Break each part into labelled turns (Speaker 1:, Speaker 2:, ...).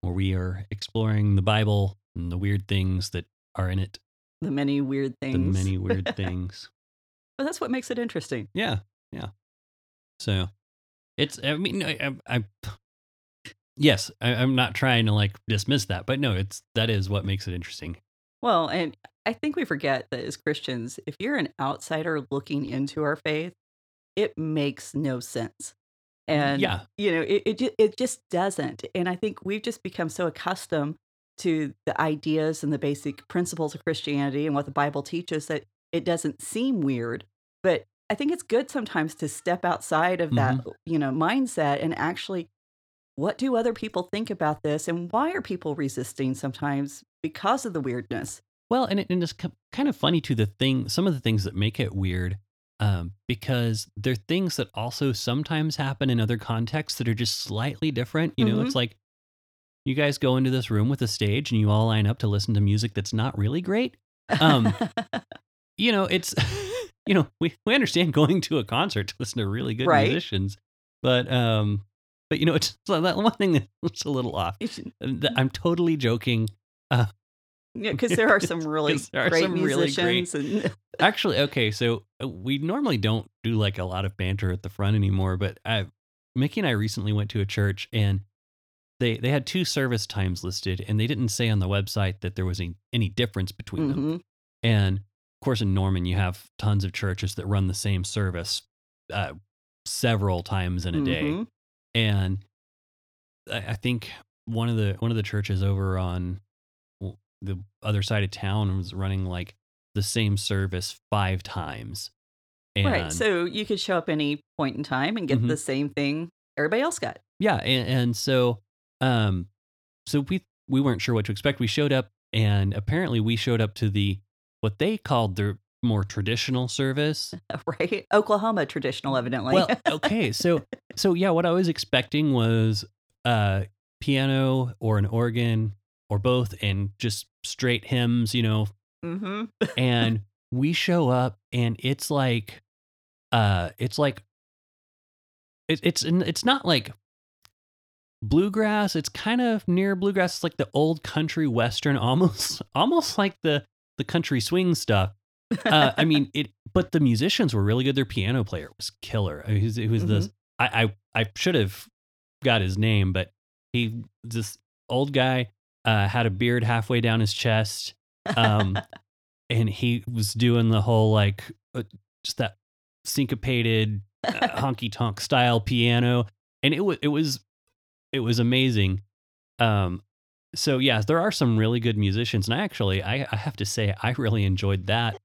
Speaker 1: where we are exploring the Bible and the weird things that are in it,
Speaker 2: the many weird things.
Speaker 1: the many weird things.
Speaker 2: But that's what makes it interesting.
Speaker 1: Yeah, yeah. So it's, I mean, I, I, I yes, I, I'm not trying to like dismiss that, but no, it's that is what makes it interesting.
Speaker 2: Well, and I think we forget that as Christians, if you're an outsider looking into our faith, it makes no sense. And
Speaker 1: Yeah.
Speaker 2: you know, it it, it just doesn't. And I think we've just become so accustomed to the ideas and the basic principles of Christianity and what the Bible teaches that it doesn't seem weird. But I think it's good sometimes to step outside of that, mm-hmm. uh, you know, mindset and actually what do other people think about this and why are people resisting sometimes because of the weirdness?
Speaker 1: Well, and, it, and it's kind of funny too. The thing, some of the things that make it weird, um, because they're things that also sometimes happen in other contexts that are just slightly different. You know,
Speaker 2: Mhm.
Speaker 1: it's like you guys go into this room with a stage and you all line up to listen to music that's not really great. Um, You know, it's you know we we understand going to a concert to listen to really good
Speaker 2: Right.
Speaker 1: musicians, but um, but you know it's that one thing that's a little off.
Speaker 2: It's-
Speaker 1: And th- I'm totally joking. Uh,
Speaker 2: Yeah, because there are some really
Speaker 1: there are
Speaker 2: great
Speaker 1: some really great-
Speaker 2: musicians, and
Speaker 1: Actually, okay, so uh, we normally don't do like a lot of banter at the front anymore, but I, Mickey and I recently went to a church and they they had two service times listed, and they didn't say on the website that there was any, any difference between them.
Speaker 2: Mhm.
Speaker 1: And of course, in Norman, you have tons of churches that run the same service uh, several times in a day,
Speaker 2: Mhm.
Speaker 1: and I, I think one of the one of the churches over on the other side of town was running like the same service five times. And
Speaker 2: right. So you could show up any point in time and get
Speaker 1: Mhm.
Speaker 2: the same thing everybody else got.
Speaker 1: yeah, and, and so um, so we we weren't sure what to expect. We showed up, and apparently we showed up to the what they called their more traditional service.
Speaker 2: Right. Oklahoma traditional, evidently.
Speaker 1: Well, okay, so so yeah, what I was expecting was uh piano or an organ or both, and just straight hymns, you know.
Speaker 2: Hmm
Speaker 1: And we show up, and it's like, uh, it's like, it, it's it's not like bluegrass. It's kind of near bluegrass. It's like the old country western, almost almost like the the country swing stuff. Uh, I mean it, but the musicians were really good. Their piano player was killer. I mean, He was, he was this. I, I I should have got his name, but he this old guy uh, had a beard halfway down his chest, um, and he was doing the whole like uh, just that syncopated uh, honky tonk style piano, and it was it was it was amazing. Um, so yeah, there are some really good musicians, and I actually I, I have to say I really enjoyed that.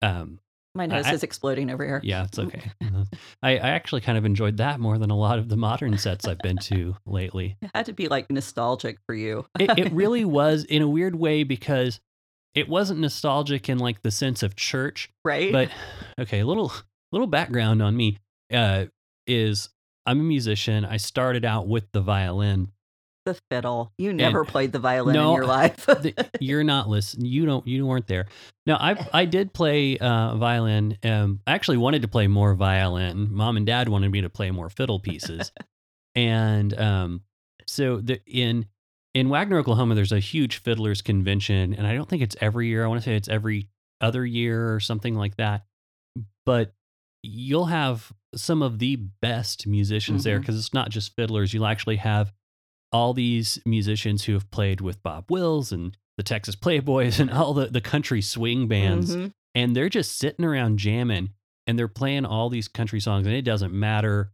Speaker 1: Um,
Speaker 2: My nose
Speaker 1: I-
Speaker 2: is exploding over here.
Speaker 1: yeah, it's okay. Uh, I, I actually kind of enjoyed that more than a lot of the modern sets I've been to lately.
Speaker 2: It had to be like nostalgic for you.
Speaker 1: It, it really was in a weird way because it wasn't nostalgic in like the sense of church,
Speaker 2: right.
Speaker 1: but okay, a little little background on me uh, is I'm a musician. I started out with the violin.
Speaker 2: The fiddle. You never played the violin
Speaker 1: No,
Speaker 2: in your life.
Speaker 1: The- you're not listening. You don't. You weren't there. No, I I did play uh, violin. Um, I actually wanted to play more violin. Mom and Dad wanted me to play more fiddle pieces, and um, so the in in Wagoner, Oklahoma, there's a huge fiddlers convention, and I don't think it's every year. I want to say it's every other year or something like that. But you'll have some of the best musicians there
Speaker 2: Mhm.
Speaker 1: because it's not just fiddlers. You'll actually have all these musicians who have played with Bob Wills and the Texas Playboys and all the, the country swing bands.
Speaker 2: Mhm.
Speaker 1: And they're just sitting around jamming and they're playing all these country songs. And it doesn't matter.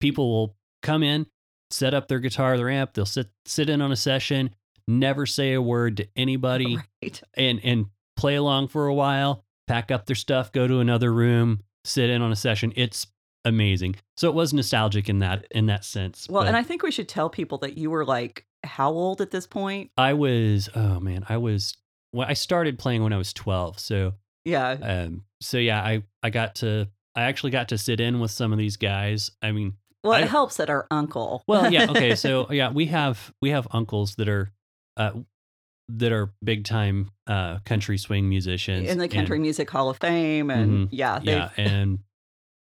Speaker 1: People will come in, set up their guitar, their amp, they'll sit sit in on a session, never say a word to anybody
Speaker 2: Right.
Speaker 1: and and play along for a while, pack up their stuff, go to another room, sit in on a session. It's amazing. So it was nostalgic in that in that sense.
Speaker 2: Well,
Speaker 1: but
Speaker 2: and I think we should tell people that you were like how old at this point?
Speaker 1: I was oh man, I was well, I started playing when I was 12. So
Speaker 2: Yeah.
Speaker 1: um so yeah, I I got to I actually got to sit in with some of these guys. I mean,
Speaker 2: Well,
Speaker 1: I-
Speaker 2: it helps that our uncle.
Speaker 1: well, yeah, okay. So yeah, we have we have uncles that are uh that are big time uh country swing musicians
Speaker 2: in the
Speaker 1: and-
Speaker 2: Country Music Hall of Fame, and
Speaker 1: Mhm.
Speaker 2: yeah,
Speaker 1: yeah, and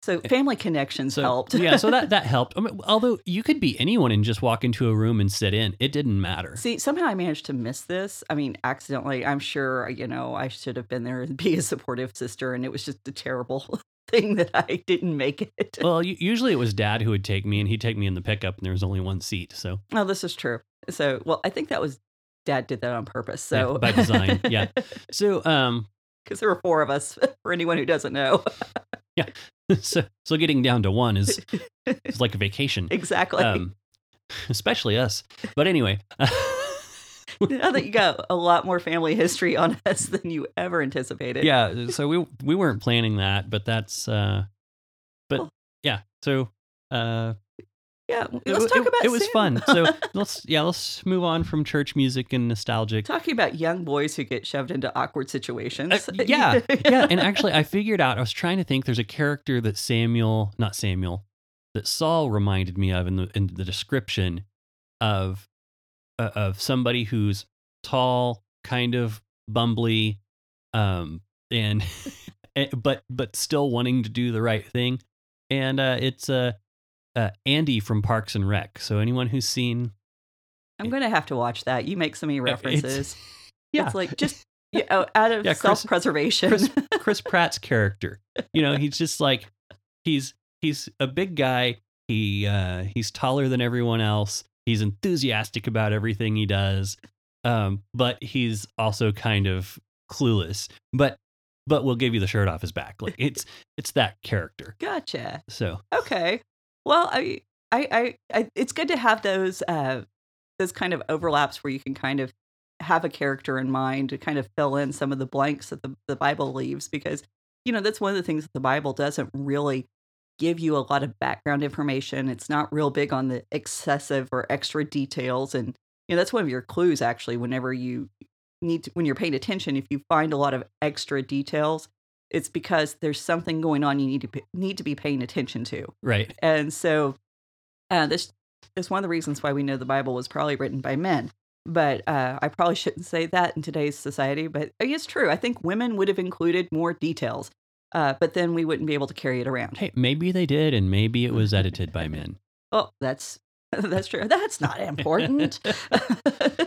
Speaker 2: so family connections
Speaker 1: so
Speaker 2: helped.
Speaker 1: yeah, so that that helped. I mean, although you could be anyone and just walk into a room and sit in, it didn't matter.
Speaker 2: See, somehow I managed to miss this. I mean, accidentally. I'm sure, you know, I should have been there and be a supportive sister, and it was just a terrible thing that I didn't make it.
Speaker 1: Well, usually it was dad who would take me, and he'd take me in the pickup, and there was only one seat. So
Speaker 2: Oh, this is true. So, well, I think that was dad did that on purpose.
Speaker 1: Yeah,
Speaker 2: So
Speaker 1: by design, yeah. so um
Speaker 2: because there were four of us. For anyone who doesn't know,
Speaker 1: so so getting down to one is is like a vacation.
Speaker 2: exactly.
Speaker 1: Um, especially us. But anyway,
Speaker 2: now that you got a lot more family history on us than you ever anticipated.
Speaker 1: yeah. So we we weren't planning that, but that's uh, but yeah. So uh,
Speaker 2: yeah.
Speaker 1: it
Speaker 2: Let's
Speaker 1: wa-
Speaker 2: talk
Speaker 1: it-
Speaker 2: about
Speaker 1: it was fun. So let's yeah, let's move on from church music and nostalgic.
Speaker 2: talking about young boys who get shoved into awkward situations.
Speaker 1: Uh, yeah, yeah, and actually, I figured out. I was trying to think. There's a character that Samuel, not Samuel, that Saul reminded me of in the in the description of uh, of somebody who's tall, kind of bumbly, um, and eh, but but still wanting to do the right thing. And uh, it's uh, uh, Andy from Parks and Rec. So anyone who's seen,
Speaker 2: I'm going to have to watch that. You make so many
Speaker 1: Uh, it's-
Speaker 2: references.
Speaker 1: yeah,
Speaker 2: It's like just you know, out of
Speaker 1: Yeah, Chris-
Speaker 2: self-preservation.
Speaker 1: Chris, Chris Pratt's character. You know, he's just like he's he's a big guy. He uh he's taller than everyone else. He's enthusiastic about everything he does. Um, but he's also kind of clueless. But but we'll give you the shirt off his back. Like it's it's that character.
Speaker 2: gotcha.
Speaker 1: So
Speaker 2: Okay. Well, I, I, I, I, it's good to have those, uh, those kind of overlaps where you can kind of have a character in mind to kind of fill in some of the blanks that the, the Bible leaves because, you know, that's one of the things that the Bible doesn't really give you a lot of background information. It's not real big on the excessive or extra details. And, you know, that's one of your clues actually, whenever you need to, when you're paying attention, if you find a lot of extra details, it's because there's something going on you need to need to be paying attention to.
Speaker 1: right.
Speaker 2: And so uh, this is one of the reasons why we know the Bible was probably written by men. But uh, I probably shouldn't say that in today's society. But it's true. I think women would have included more details, uh, but then we wouldn't be able to carry it around.
Speaker 1: Hey, maybe they did, and maybe it was edited by men.
Speaker 2: Oh, that's that's true. That's not important.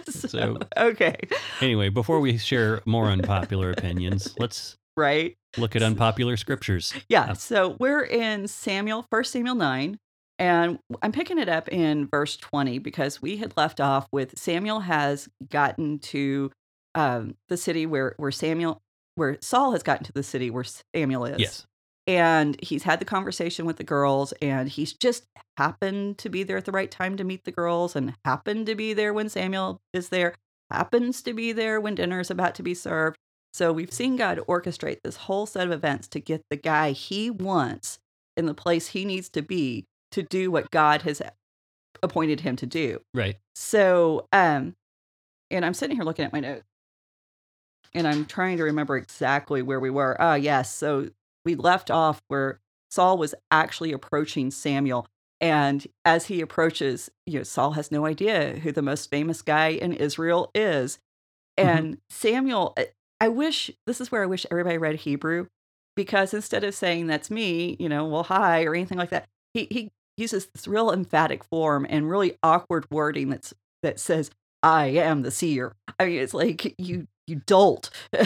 Speaker 2: so,
Speaker 1: So-
Speaker 2: okay,
Speaker 1: Anyway, before we share more unpopular opinions, let's
Speaker 2: right.
Speaker 1: look at unpopular scriptures.
Speaker 2: Yeah.
Speaker 1: Oh.
Speaker 2: So we're in Samuel, First Samuel 9, and I'm picking it up in verse 20 because we had left off with Samuel has gotten to um, the city where, where Samuel, where Saul has gotten to the city where Samuel is.
Speaker 1: Yes.
Speaker 2: And he's had the conversation with the girls, and he's just happened to be there at the right time to meet the girls, and happened to be there when Samuel is there, happens to be there when dinner is about to be served. So we've seen God orchestrate this whole set of events to get the guy he wants in the place he needs to be to do what God has appointed him to do.
Speaker 1: Right.
Speaker 2: So, um, and I'm sitting here looking at my notes, and I'm trying to remember exactly where we were. Ah, yes. So we left off where Saul was actually approaching Samuel, and as he approaches, you know, Saul has no idea who the most famous guy in Israel is, and Samuel. I- wish this is where I wish everybody read Hebrew, because instead of saying that's me, you know, well, hi or anything like that, he he uses this real emphatic form and really awkward wording that's that says i am the seer. I mean it's like you you dolt.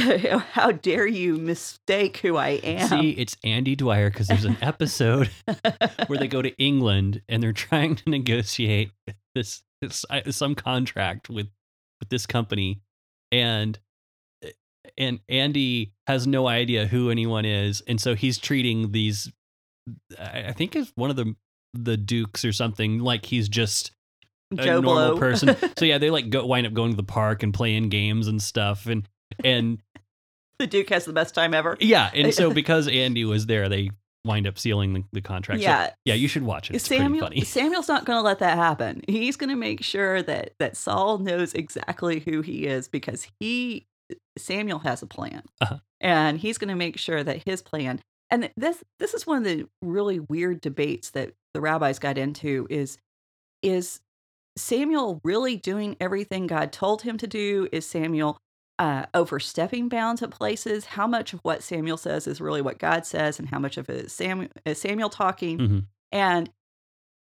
Speaker 2: How dare you mistake who i am?
Speaker 1: See, it's Andy Dwyer because there's an episode where they go to England and they're trying to negotiate this, this some contract with with this company, and and Andy has no idea who anyone is, and so he's treating these. I think it's one of the the dukes or something like he's just a
Speaker 2: Joe
Speaker 1: normal
Speaker 2: Blow.
Speaker 1: person. So yeah, they like go wind up going to the park and playing games and stuff, and and
Speaker 2: the duke has the best time ever
Speaker 1: yeah, and so because Andy was there, they wind up sealing the, the contract. So,
Speaker 2: Yeah.
Speaker 1: yeah, you should watch it. It's
Speaker 2: Samuel,
Speaker 1: pretty funny.
Speaker 2: Samuel's not going to let that happen. He's going to make sure that that Saul knows exactly who he is because he Samuel has a plan,
Speaker 1: Uh-huh.
Speaker 2: and he's going to make sure that his plan. And this this is one of the really weird debates that the rabbis got into is is Samuel really doing everything God told him to do? Is Samuel uh, overstepping bounds at places? How much of what Samuel says is really what God says, and how much of it is Samuel, is Samuel talking?
Speaker 1: Mhm.
Speaker 2: And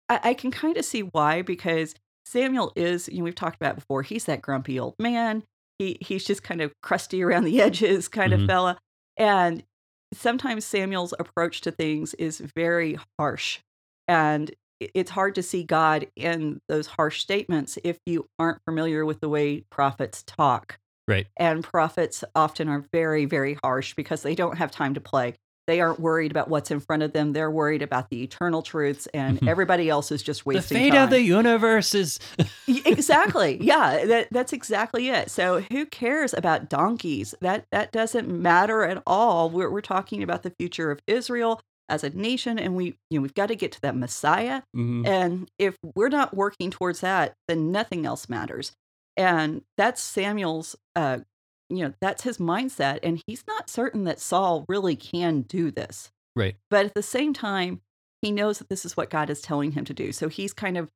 Speaker 2: I, I can kind of see why because Samuel is, you know, we've talked about before. He's that grumpy old man. He he's just kind of crusty around the edges kind
Speaker 1: Mhm.
Speaker 2: of fella, and sometimes Samuel's approach to things is very harsh, and it's hard to see God in those harsh statements if you aren't familiar with the way prophets talk.
Speaker 1: Right.
Speaker 2: And prophets often are very, very harsh because they don't have time to play. They aren't worried about what's in front of them. They're worried about the eternal truths, and everybody else is just wasting The
Speaker 1: fate
Speaker 2: time.
Speaker 1: of the universe is.
Speaker 2: Exactly. Yeah, that, that's exactly it. So who cares about donkeys? That that doesn't matter at all. We're we're talking about the future of Israel as a nation, and we you know we've got to get to that Messiah.
Speaker 1: Mhm.
Speaker 2: And if we're not working towards that, then nothing else matters. And that's Samuel's, uh, you know, that's his mindset. And he's not certain that Saul really can do this.
Speaker 1: Right.
Speaker 2: But at the same time, he knows that this is what God is telling him to do. So he's kind of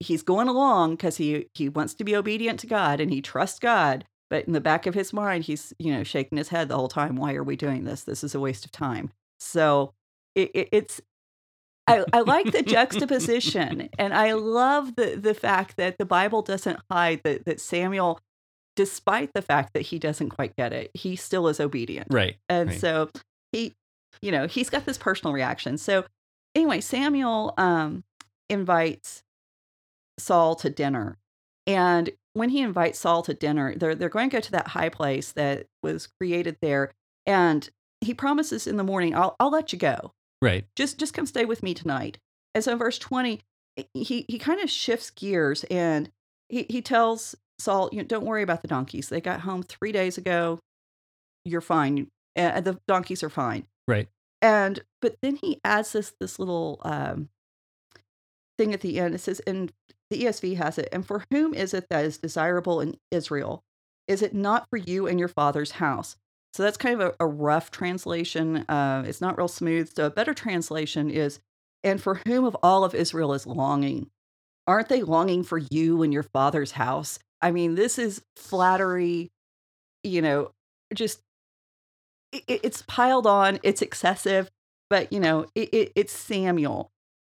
Speaker 2: he's going along because he he wants to be obedient to God and he trusts God. But in the back of his mind, he's you know shaking his head the whole time. Why are we doing this? This is a waste of time. So it, it, it's I, I like the juxtaposition, and I love the the fact that the Bible doesn't hide that that Samuel, despite the fact that he doesn't quite get it, he still is obedient.
Speaker 1: Right.
Speaker 2: And
Speaker 1: Right.
Speaker 2: so he, you know, he's got this personal reaction. So anyway, Samuel um, invites Saul to dinner. And when he invites Saul to dinner, they're, they're going to go to that high place that was created there. And he promises in the morning, I'll, I'll let you go.
Speaker 1: Right.
Speaker 2: Just, just come stay with me tonight. And so in verse 20, he, he kind of shifts gears and he, he tells Saul, you know, don't worry about the donkeys. They got home three days ago. You're fine. Uh, the donkeys are fine.
Speaker 1: Right.
Speaker 2: And but then he adds this this little um, thing at the end. It says, and the ESV has it. And for whom is it that is desirable in Israel? Is it not for you and your father's house? So that's kind of a, a rough translation. Uh, it's not real smooth. So a better translation is, and for whom of all of Israel is longing? Aren't they longing for you and your father's house? I mean, this is flattery, you know, just it, it's piled on, it's excessive, but you know, it, it, it's Samuel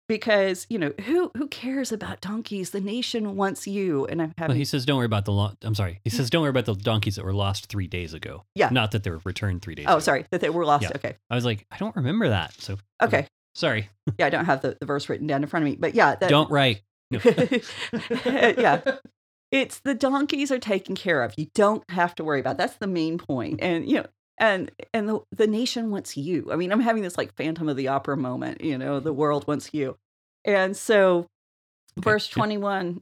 Speaker 2: because you know who who cares about donkeys? The nation wants you, and I'm
Speaker 1: Well,
Speaker 2: having
Speaker 1: he says, "Don't worry about the. Lo- I'm sorry. He mm. says, "Don't worry about the donkeys that were lost three days ago.
Speaker 2: Yeah.
Speaker 1: Not that they were returned three days.
Speaker 2: oh
Speaker 1: ago.
Speaker 2: sorry that they were lost.
Speaker 1: Yeah.
Speaker 2: Okay,
Speaker 1: I was like, I don't remember that. So
Speaker 2: okay,
Speaker 1: sorry.
Speaker 2: yeah, I don't have the, the verse written down in front of me, but yeah, that,
Speaker 1: don't write. No.
Speaker 2: yeah. It's the donkeys are taken care of. You don't have to worry about. That's the main point. And you know, and and the, the nation wants you. I mean, I'm having this like Phantom of the Opera moment. You know, the world wants you. And so,
Speaker 1: Okay,
Speaker 2: verse 21.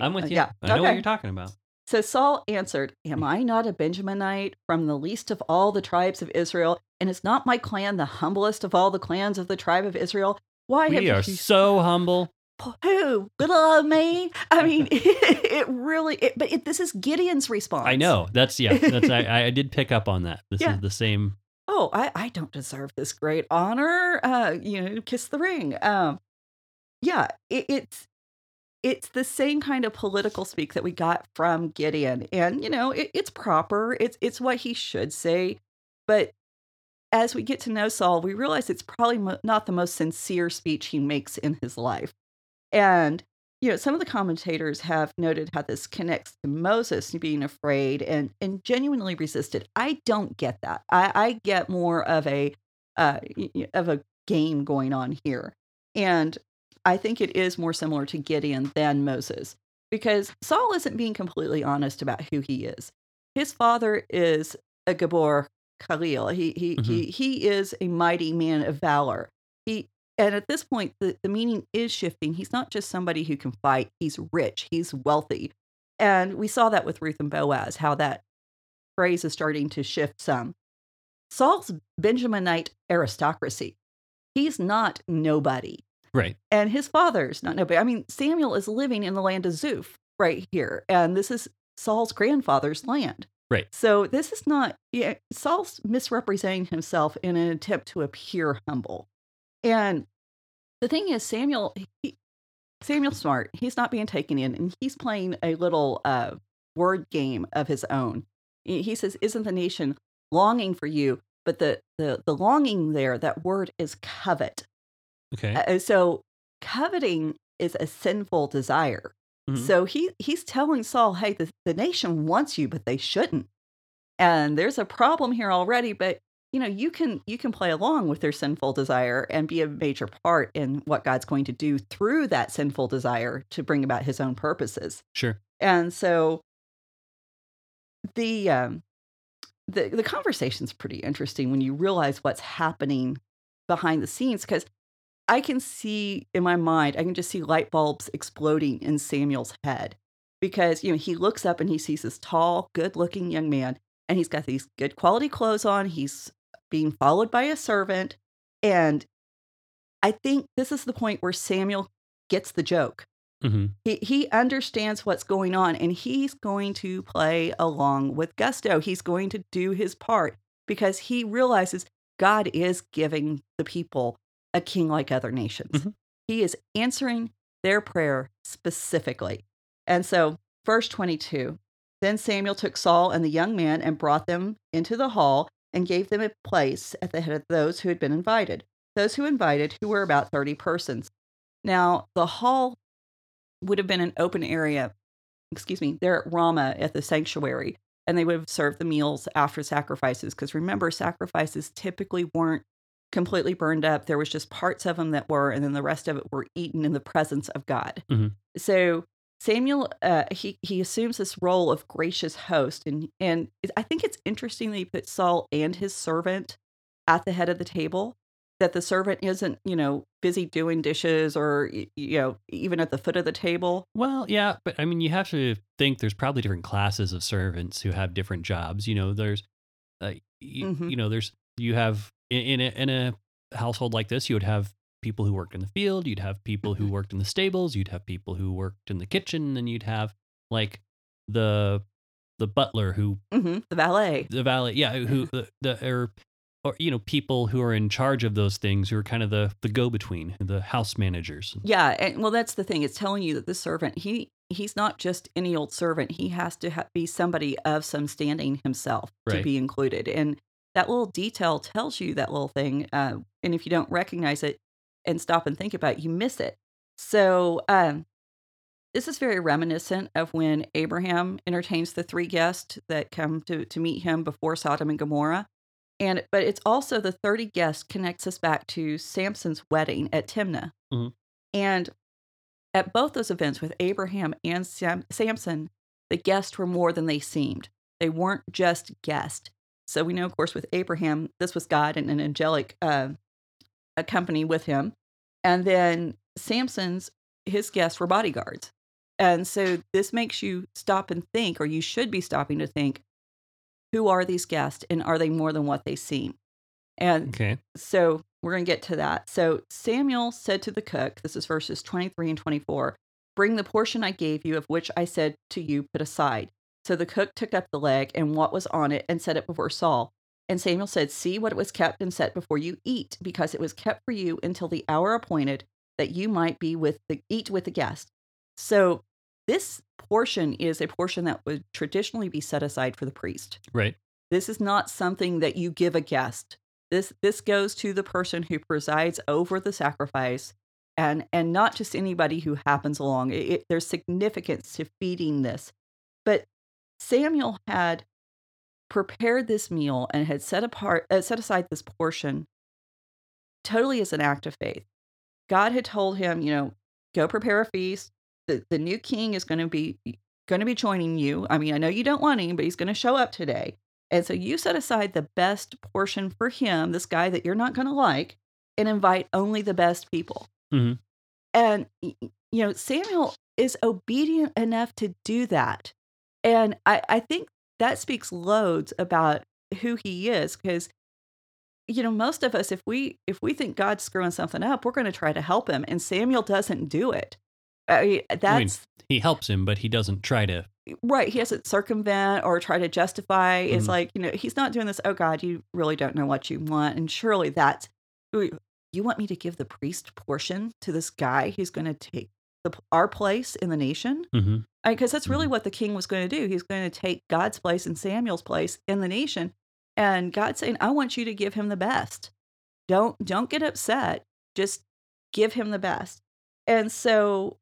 Speaker 1: I'm with uh, you.
Speaker 2: Yeah.
Speaker 1: I know what you're talking about.
Speaker 2: So Saul answered, Am I not a Benjaminite from the least of all the tribes of Israel? And is not my clan the humblest of all the clans of the tribe of Israel? Why
Speaker 1: We
Speaker 2: have
Speaker 1: are
Speaker 2: you
Speaker 1: so humble.
Speaker 2: Who little old me i mean it, really it, but it, this is gideon's response
Speaker 1: I know. That's yeah. That's I, I did pick up on that. This
Speaker 2: Yeah.
Speaker 1: is the same.
Speaker 2: oh I, I don't deserve this great honor uh you know kiss the ring um yeah it, it's it's the same kind of political speak that we got from gideon and you know it, it's proper it's it's what he should say but as we get to know saul we realize it's probably mo- not the most sincere speech he makes in his life and you know some of the commentators have noted how this connects to moses being afraid and and genuinely resisted. I don't get that. I i get more of a uh of a game going on here. And i think it is more similar to gideon than moses because saul isn't being completely honest about who he is. His father is a gibbor chayil. He he he, he is a mighty man of valor and at this point the, the meaning is shifting he's not just somebody who can fight he's rich he's wealthy and we saw that with ruth and boaz how that phrase is starting to shift some saul's benjaminite aristocracy he's not nobody.
Speaker 1: Right.
Speaker 2: And his father's not nobody. I mean, Samuel is living in the land of Zuph right here. And this is Saul's grandfather's land.
Speaker 1: Right.
Speaker 2: So this is not, yeah, Saul's misrepresenting himself in an attempt to appear humble. And the thing is, Samuel, he, Samuel's smart. He's not being taken in, and he's playing a little uh, word game of his own. He says, "Isn't the nation longing for you?" But the the the longing there, that word is covet.
Speaker 1: Okay.
Speaker 2: Uh, so coveting is a sinful desire.
Speaker 1: Mhm.
Speaker 2: So he he's telling Saul, "Hey, the, the nation wants you, but they shouldn't." And there's a problem here already, but you know, you can you can play along with their sinful desire and be a major part in what God's going to do through that sinful desire to bring about his own purposes.
Speaker 1: Sure.
Speaker 2: And so the um the the conversation's pretty interesting when you realize what's happening behind the scenes because I can see in my mind, I can just see light bulbs exploding in Samuel's head because you know he looks up and he sees this tall, good-looking young man, and he's got these good quality clothes on. He's being followed by a servant, and I think this is the point where Samuel gets the joke.
Speaker 1: hmm
Speaker 2: He he understands what's going on, and he's going to play along with gusto. He's going to do his part because he realizes God is giving the people a king like other nations.
Speaker 1: Mhm.
Speaker 2: He is answering their prayer specifically. And so, verse 22 Then Samuel took Saul and the young man and brought them into the hall and gave them a place at the head of those who had been invited. Those who invited, who were about 30 persons. Now, the hall would have been an open area, excuse me, they're at Rama at the sanctuary, and they would have served the meals after sacrifices. Because remember, sacrifices typically weren't completely burned up. There was just parts of them that were, and then the rest of it were eaten in the presence of God.
Speaker 1: Mhm.
Speaker 2: So Samuel, uh, he he assumes this role of gracious host, and and I think it's interesting that he put Saul and his servant at the head of the table. That the servant isn't, you know, busy doing dishes or you know even at the foot of the table.
Speaker 1: Well, yeah, but I mean, you have to think there's probably different classes of servants who have different jobs. You know, there's, uh, y-
Speaker 2: Mhm.
Speaker 1: you know, there's you have in, in a in a household like this, you would have people who worked in the field, you'd have people who
Speaker 2: Mhm.
Speaker 1: worked in the stables, you'd have people who worked in the kitchen, and then you'd have like the the butler who
Speaker 2: hmm The valet.
Speaker 1: the valet, yeah, who the, the or or you know people who are in charge of those things who are kind of the the go between, the house managers.
Speaker 2: Yeah, and well, that's the thing. It's telling you that the servant he he's not just any old servant. He has to ha- be somebody of some standing himself to be included. And that little detail tells you that little thing. Uh, and if you don't recognize it and stop and think about it, you miss it. So um, this is very reminiscent of when Abraham entertains the three guests that come to to meet him before Sodom and Gomorrah. And but it's also the 30 guests connects us back to Samson's wedding at Timnah.
Speaker 1: Mhm.
Speaker 2: And at both those events with Abraham and Sam- Samson, the guests were more than they seemed. They weren't just guests. So we know, of course, with Abraham, this was God and an angelic uh, a company with him. And then Samson's, his guests were bodyguards. And so this makes you stop and think, or you should be stopping to think, who are these guests and are they more than what they seem? And
Speaker 1: Okay.
Speaker 2: so we're going to get to that. So Samuel said to the cook, this is verses 23 and 24, bring the portion I gave you, of which I said to you, put aside. So the cook took up the leg and what was on it and set it before Saul. And Samuel said, See what it was kept and set before you eat, because it was kept for you until the hour appointed that you might be with the eat with the guest. So this portion is a portion that would traditionally be set aside for the priest.
Speaker 1: Right.
Speaker 2: This is not something that you give a guest. This this goes to the person who presides over the sacrifice and and not just anybody who happens along. It, it- there's significance to feeding this. But Samuel had prepared this meal and had set apart uh, set aside this portion totally as an act of faith. God had told him, you know, go prepare a feast. The the new king is going to be going to be joining you. I mean, I know you don't want him, but he's going to show up today. And so you set aside the best portion for him, this guy that you're not going to like, and invite only the best people.
Speaker 1: Mhm.
Speaker 2: And you know, Samuel is obedient enough to do that. And I, I think that speaks loads about who he is because you know, most of us, if we if we think God's screwing something up, we're going to try to help him, and Samuel doesn't do it. I mean, that's
Speaker 1: I mean, he helps him, but he doesn't try to.
Speaker 2: right. He doesn't circumvent or try to justify. It's
Speaker 1: Mhm.
Speaker 2: like you know, he's not doing this. Oh God, you really don't know what you want, and surely that's you want me to give the priest portion to this guy who's going to take the our place in the nation
Speaker 1: hmm
Speaker 2: because that's really
Speaker 1: Mhm.
Speaker 2: what the king was going to do. He's going to take God's place and Samuel's place in the nation. And God's saying, "I want you to give him the best. Don't don't get upset. Just give him the best." And so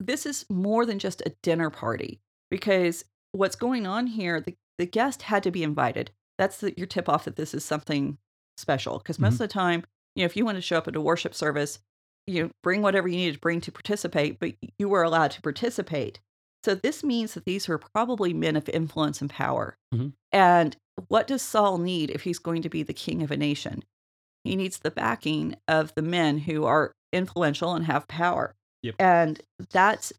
Speaker 2: this is more than just a dinner party because what's going on here, the, the guest had to be invited. That's the, your tip off that this is something special because most
Speaker 1: Mhm.
Speaker 2: of the time, you know, if you want to show up at a worship service, you know, bring whatever you need to bring to participate, but you were allowed to participate. So this means that these were probably men of influence and power.
Speaker 1: Mhm.
Speaker 2: And what does Saul need if he's going to be the king of a nation? He needs the backing of the men who are influential and have power.
Speaker 1: Yep.
Speaker 2: And that's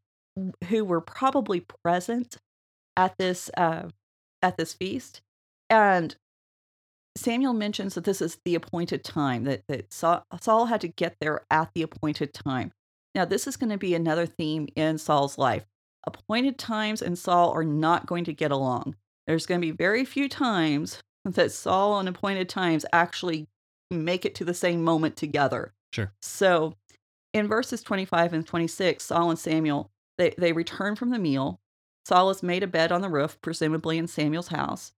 Speaker 2: who were probably present at this uh, at this feast. And Samuel mentions that this is the appointed time, that, that Saul, Saul had to get there at the appointed time. Now, this is going to be another theme in Saul's life. Appointed times and Saul are not going to get along. There's going to be very few times that Saul and appointed times actually make it to the same moment together.
Speaker 1: Sure.
Speaker 2: So in verses 25 and 26, Saul and Samuel, they, they return from the meal. Saul has made a bed on the roof, presumably in Samuel's house.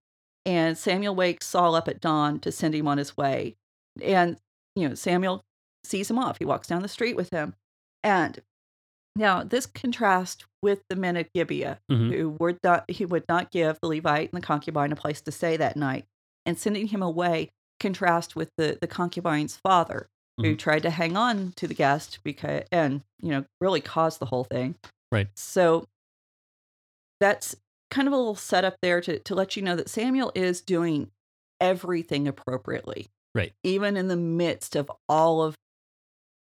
Speaker 2: And Samuel wakes Saul up at dawn to send him on his way. And, you know, Samuel sees him off. He walks down the street with him. And now this contrasts with the men at Gibeah,
Speaker 1: Mhm.
Speaker 2: who would not, he would not give the Levite and the concubine a place to stay that night. And sending him away contrast with the, the concubine's father, who
Speaker 1: Mhm.
Speaker 2: tried to hang on to the guest because and you know really caused the whole thing
Speaker 1: Right.
Speaker 2: so that's kind of a little setup there to, to let you know that samuel is doing everything appropriately
Speaker 1: Right.
Speaker 2: even in the midst of all of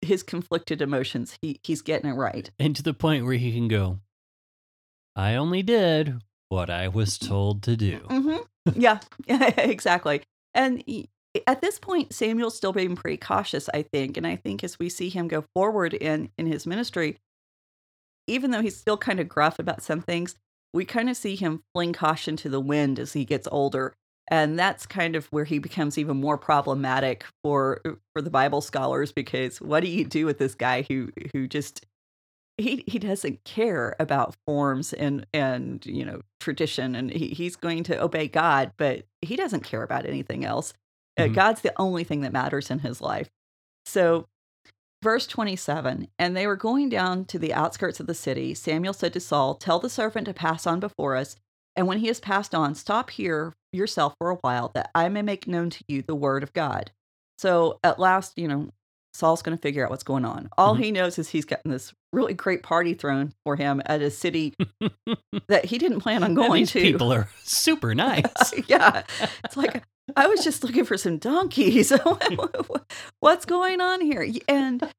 Speaker 2: his conflicted emotions he he's getting it right.
Speaker 1: And to the point where he can go, I only did what I was told to do.
Speaker 2: hmm yeah. Exactly. And at this point samuel's still being pretty cautious i think and i think as we see him go forward in in his ministry even though he's still kind of gruff about some things we kind of see him fling caution to the wind as he gets older and that's kind of where he becomes even more problematic for for the bible scholars because what do you do with this guy who who just he he doesn't care about forms and and you know tradition and he, he's going to obey god but he doesn't care about anything else Uh,
Speaker 1: Mhm.
Speaker 2: god's the only thing that matters in his life so verse 27 and they were going down to the outskirts of the city samuel said to saul tell the servant to pass on before us and when he has passed on stop here yourself for a while that i may make known to you the word of god so at last you know Saul's going to figure out what's going on. All
Speaker 1: Mhm.
Speaker 2: he knows is he's gotten this really great party thrown for him at a city that he didn't plan on
Speaker 1: And
Speaker 2: going
Speaker 1: these
Speaker 2: to.
Speaker 1: people are super nice.
Speaker 2: yeah. It's like, I was just looking for some donkeys. what's going on here? And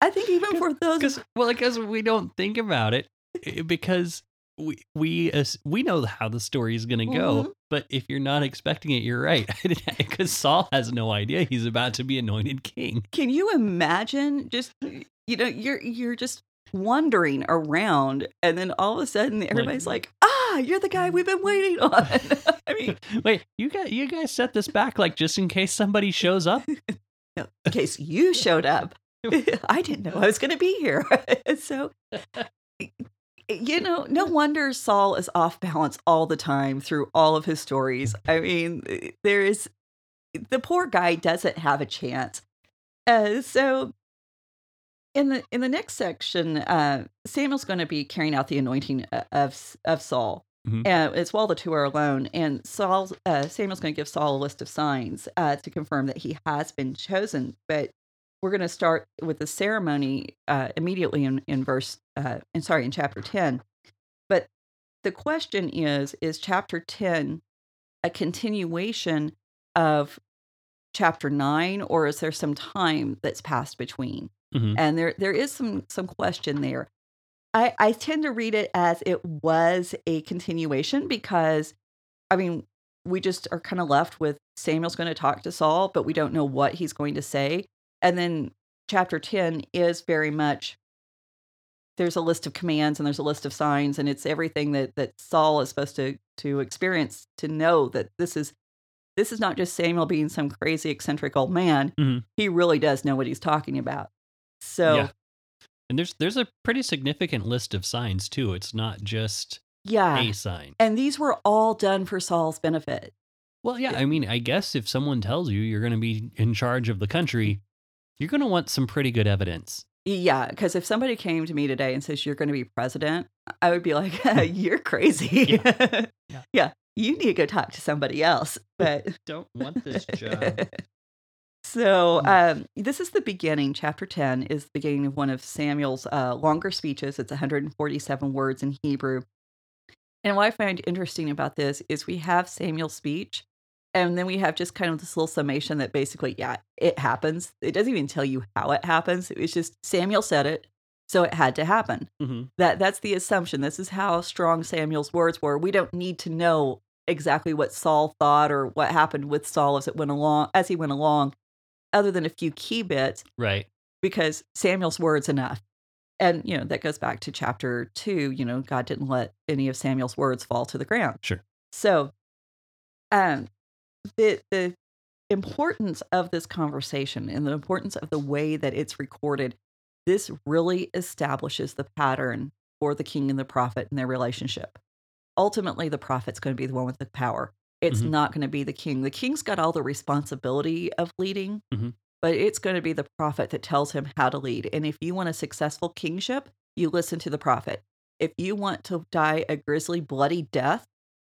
Speaker 2: I think even for those.
Speaker 1: Because well, because we don't think about it, eh, because we we we know how the story is going to go.
Speaker 2: Mhm.
Speaker 1: But if you're not expecting it, you're right. Because Saul has no idea he's about to be anointed king.
Speaker 2: Can you imagine just, you know, you're, you're just wandering around and then all of a sudden everybody's like, ah, you're the guy we've been waiting on. I mean,
Speaker 1: Wait, you got you guys set this back like just in case somebody shows up.
Speaker 2: No, in case you showed up. I didn't know I was going to be here. so, you know, no wonder Saul is off balance all the time through all of his stories. I mean, there is the poor guy doesn't have a chance. Uh, so, in the in the next section, uh, Samuel's going to be carrying out the anointing uh, of of Saul.
Speaker 1: Mhm.
Speaker 2: And it's while the two are alone, and Saul uh, Samuel's going to give Saul a list of signs uh, to confirm that he has been chosen. But we're going to start with the ceremony uh, immediately in in verse, uh, and sorry, in chapter ten. But the question is: Is chapter ten a continuation of chapter nine, or is there some time that's passed between?
Speaker 1: Mhm.
Speaker 2: And there there is some some question there. I, I tend to read it as it was a continuation because, I mean, we just are kind of left with Samuel's going to talk to Saul, but we don't know what he's going to say. And then chapter 10 is very much there's a list of commands and there's a list of signs and it's everything that that Saul is supposed to to experience to know that this is this is not just Samuel being some crazy eccentric old man.
Speaker 1: Mhm.
Speaker 2: He really does know what he's talking about. So
Speaker 1: Yeah. And there's there's a pretty significant list of signs too. It's not just
Speaker 2: yeah.
Speaker 1: a sign.
Speaker 2: And these were all done for Saul's benefit.
Speaker 1: Well, yeah, I mean, I guess if someone tells you you're going to be in charge of the country, you're going to want some pretty good evidence.
Speaker 2: Yeah, because if somebody came to me today and says you're going to be president, I would be like, hmm. "You're crazy."
Speaker 1: Yeah.
Speaker 2: yeah. you need to go talk to somebody else. But
Speaker 1: Don't want
Speaker 2: so
Speaker 1: Hmm.
Speaker 2: um, this is the beginning. Chapter ten is the beginning of one of Samuel's uh, longer speeches. It's 147 words in Hebrew. And what I find interesting about this is we have Samuel's speech, and then we have just kind of this little summation that basically, yeah, it happens. It doesn't even tell you how it happens. It was just Samuel said it, so it had to happen.
Speaker 1: hmm
Speaker 2: That that's the assumption. This is how strong Samuel's words were. We don't need to know exactly what Saul thought or what happened with Saul as it went along as he went along, other than a few key bits,
Speaker 1: Right.
Speaker 2: because Samuel's words enough. And you know, that goes back to chapter two, you know, God didn't let any of Samuel's words fall to the ground.
Speaker 1: Sure.
Speaker 2: So um the the importance of this conversation and the importance of the way that it's recorded, this really establishes the pattern for the king and the prophet and their relationship. Ultimately, the prophet's going to be the one with the power. It's
Speaker 1: Mhm.
Speaker 2: not going to be the king. The king's got all the responsibility of leading,
Speaker 1: Mhm.
Speaker 2: but it's going to be the prophet that tells him how to lead. And if you want a successful kingship, you listen to the prophet. If you want to die a grisly, bloody death,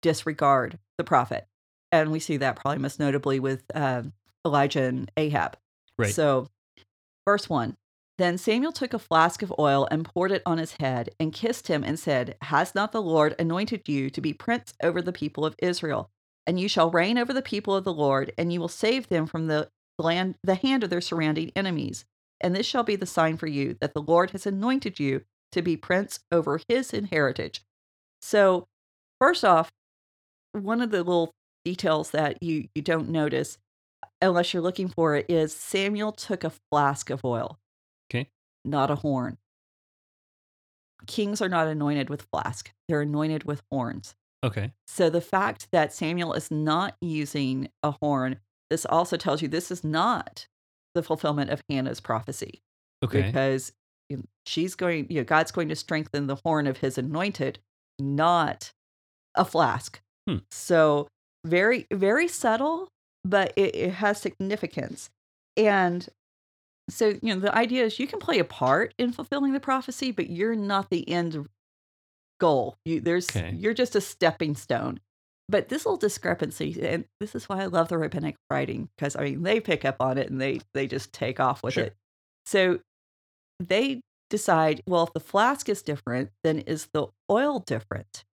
Speaker 2: disregard the prophet. And we see that probably most notably with um, Elijah and Ahab.
Speaker 1: Right.
Speaker 2: So, verse one Then Samuel took a flask of oil and poured it on his head and kissed him and said, Has not the Lord anointed you to be prince over the people of Israel? And you shall reign over the people of the Lord, and you will save them from the land, the hand of their surrounding enemies. And this shall be the sign for you that the Lord has anointed you to be prince over his inheritance. So, first off, one of the little details that you you don't notice unless you're looking for it is Samuel took a flask of oil.
Speaker 1: Okay.
Speaker 2: Not a horn. Kings are not anointed with flask. They're anointed with horns.
Speaker 1: Okay.
Speaker 2: So the fact that Samuel is not using a horn, this also tells you this is not the fulfillment of Hannah's prophecy
Speaker 1: Okay.
Speaker 2: because she's going, you know, God's going to strengthen the horn of his anointed, not a flask.
Speaker 1: Hmm.
Speaker 2: So very, very subtle, but it, it has significance. And so, you know, the idea is you can play a part in fulfilling the prophecy, but you're not the end goal. You there's
Speaker 1: Okay.
Speaker 2: you're just a stepping stone. But this little discrepancy, and this is why I love the rabbinic writing, because I mean they pick up on it and they they just take off with
Speaker 1: Sure.
Speaker 2: it. So they decide, well, if the flask is different, then is the oil different?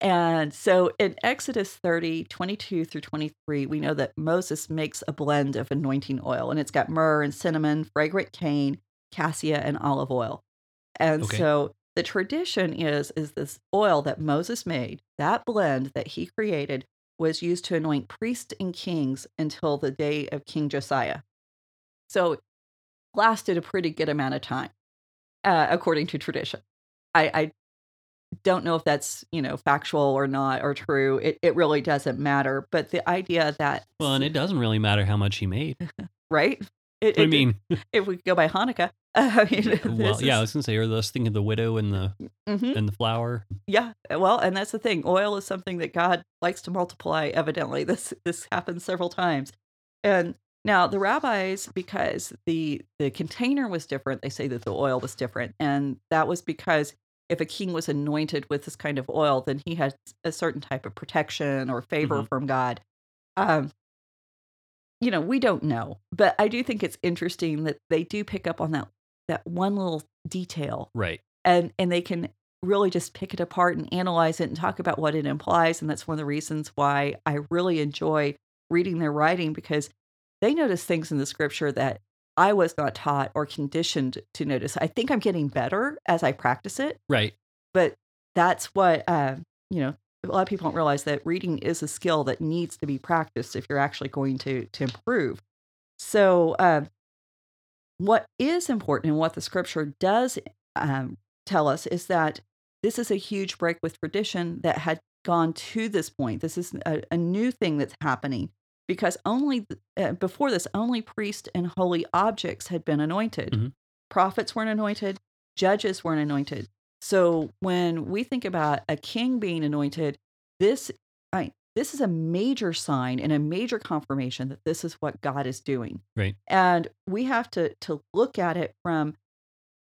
Speaker 2: And so in Exodus 30, 22 through 23, we know that Moses makes a blend of anointing oil, and it's got myrrh and cinnamon, fragrant cane, cassia, and olive oil. And
Speaker 1: Okay.
Speaker 2: so the tradition is is this oil that Moses made, that blend that he created was used to anoint priests and kings until the day of King Josiah. So it lasted a pretty good amount of time, uh, according to tradition. I, I don't know if that's you know factual or not or true. It it really doesn't matter. But the idea that
Speaker 1: Well, and it doesn't really matter how much he made.
Speaker 2: right? It,
Speaker 1: I
Speaker 2: it-
Speaker 1: mean,
Speaker 2: if we go by Hanukkah, I mean,
Speaker 1: well, yeah, I was gonna say, or those thing of the widow and the
Speaker 2: mhm.
Speaker 1: and the flour.
Speaker 2: Yeah, well, and that's the thing. Oil is something that God likes to multiply. Evidently, this this happens several times. And now the rabbis, because the the container was different, they say that the oil was different, and that was because if a king was anointed with this kind of oil, then he had a certain type of protection or favor
Speaker 1: Mhm.
Speaker 2: from God. Um, you know, we don't know, but I do think it's interesting that they do pick up on that that one little detail
Speaker 1: Right.
Speaker 2: and and they can really just pick it apart and analyze it and talk about what it implies and that's one of the reasons why I really enjoy reading their writing because they notice things in the scripture that I was not taught or conditioned to notice. I think I'm getting better as I practice it,
Speaker 1: Right.
Speaker 2: but that's what uh, you know a lot of people don't realize that reading is a skill that needs to be practiced if you're actually going to to improve. So, uh, what is important and what the scripture does um, tell us is that this is a huge break with tradition that had gone to this point. This is a, a new thing that's happening because only uh, before this, only priests and holy objects had been anointed.
Speaker 1: Mhm.
Speaker 2: Prophets weren't anointed, judges weren't anointed. So when we think about a king being anointed, this I, this is a major sign and a major confirmation that this is what God is doing.
Speaker 1: Right.
Speaker 2: And we have to to look at it from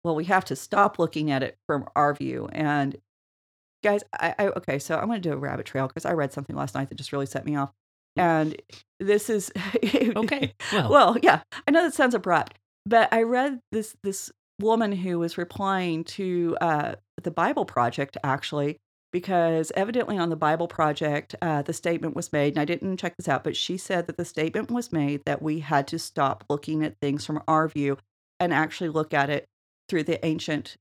Speaker 2: well, we have to stop looking at it from our view. And guys, I, I okay, so I'm going to do a rabbit trail because I read something last night that just really set me off. And this is
Speaker 1: Okay. Well,
Speaker 2: well, yeah, I know that sounds abrupt, but I read this this woman who was replying to uh, the Bible Project actually, because evidently on the Bible Project, uh, the statement was made, and I didn't check this out, but she said that the statement was made that we had to stop looking at things from our view and actually look at it through the ancient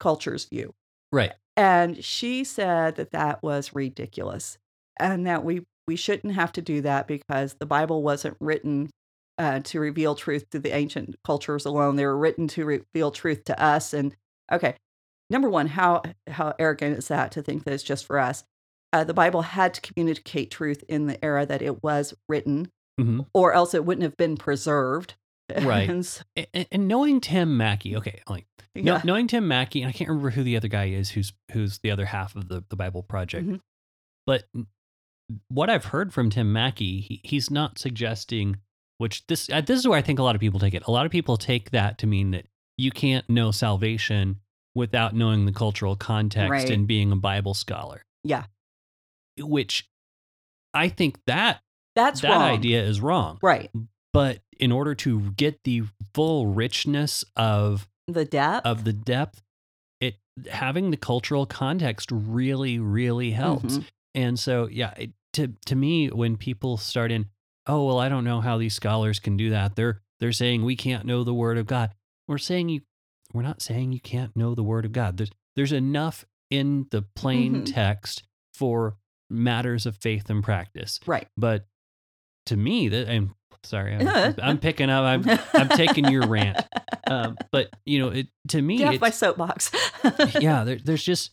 Speaker 2: culture's view.
Speaker 1: right.
Speaker 2: And she said that that was ridiculous and that we, we shouldn't have to do that because the Bible wasn't written uh, to reveal truth to the ancient cultures alone. They were written to reveal truth to us. And okay, number one, how, how arrogant is that to think that it's just for us? Uh, the Bible had to communicate truth in the era that it was written,
Speaker 1: hmm
Speaker 2: or else it wouldn't have been preserved.
Speaker 1: Right.
Speaker 2: And so-
Speaker 1: And, and knowing Tim Mackie, okay, like no,
Speaker 2: yeah.
Speaker 1: knowing Tim Mackie, and I can't remember who the other guy is, who's who's the other half of the the Bible Project,
Speaker 2: Mhm.
Speaker 1: but what I've heard from Tim Mackie, he, he's not suggesting. Which this uh, this is where I think a lot of people take it. A lot of people take that to mean that you can't know salvation without knowing the cultural context
Speaker 2: Right.
Speaker 1: and being a Bible scholar.
Speaker 2: Yeah.
Speaker 1: Which I think that
Speaker 2: That's
Speaker 1: that
Speaker 2: wrong.
Speaker 1: idea is wrong.
Speaker 2: Right.
Speaker 1: But in order to get the full richness of
Speaker 2: The depth.
Speaker 1: of the depth, it having the cultural context really really helps.
Speaker 2: Mhm.
Speaker 1: And so yeah, it, to to me when people start in, oh well, I don't know how these scholars can do that. They're they're saying we can't know the word of God. We're saying you we're not saying you can't know the word of God. There's there's enough in the plain
Speaker 2: Mhm.
Speaker 1: text for matters of faith and practice.
Speaker 2: Right.
Speaker 1: But to me, that I'm sorry, I'm, I'm picking up. I'm I'm taking your rant. Um, but you know, it to me,
Speaker 2: Get off my soapbox.
Speaker 1: yeah, there, there's just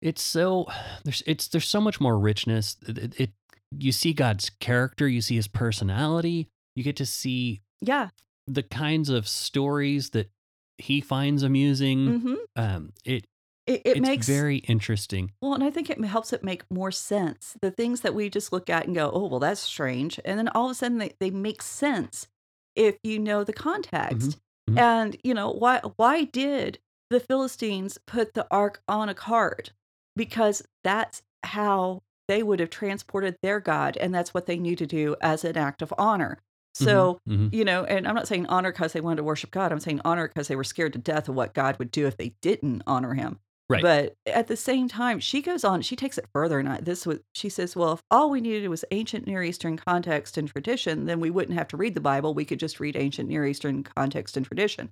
Speaker 1: it's so there's it's there's so much more richness. It- it- you see God's character, you see His personality, you get to see
Speaker 2: yeah.
Speaker 1: the kinds of stories that He finds amusing.
Speaker 2: hmm
Speaker 1: Um, it
Speaker 2: It, it
Speaker 1: it's
Speaker 2: makes
Speaker 1: very interesting.
Speaker 2: well, and I think it helps it make more sense. The things that we just look at and go, "Oh, well, that's strange," and then all of a sudden they, they make sense if you know the context.
Speaker 1: Mhm.
Speaker 2: And you know why? Why did the Philistines put the ark on a cart? Because that's how they would have transported their god, and that's what they knew to do as an act of honor. So
Speaker 1: Mhm, mhm.
Speaker 2: you know, and I'm not saying honor because they wanted to worship God. I'm saying honor because they were scared to death of what God would do if they didn't honor Him.
Speaker 1: Right.
Speaker 2: But at the same time, she goes on. She takes it further, and I, this was she says, "Well, if all we needed was ancient Near Eastern context and tradition, then we wouldn't have to read the Bible. We could just read ancient Near Eastern context and tradition."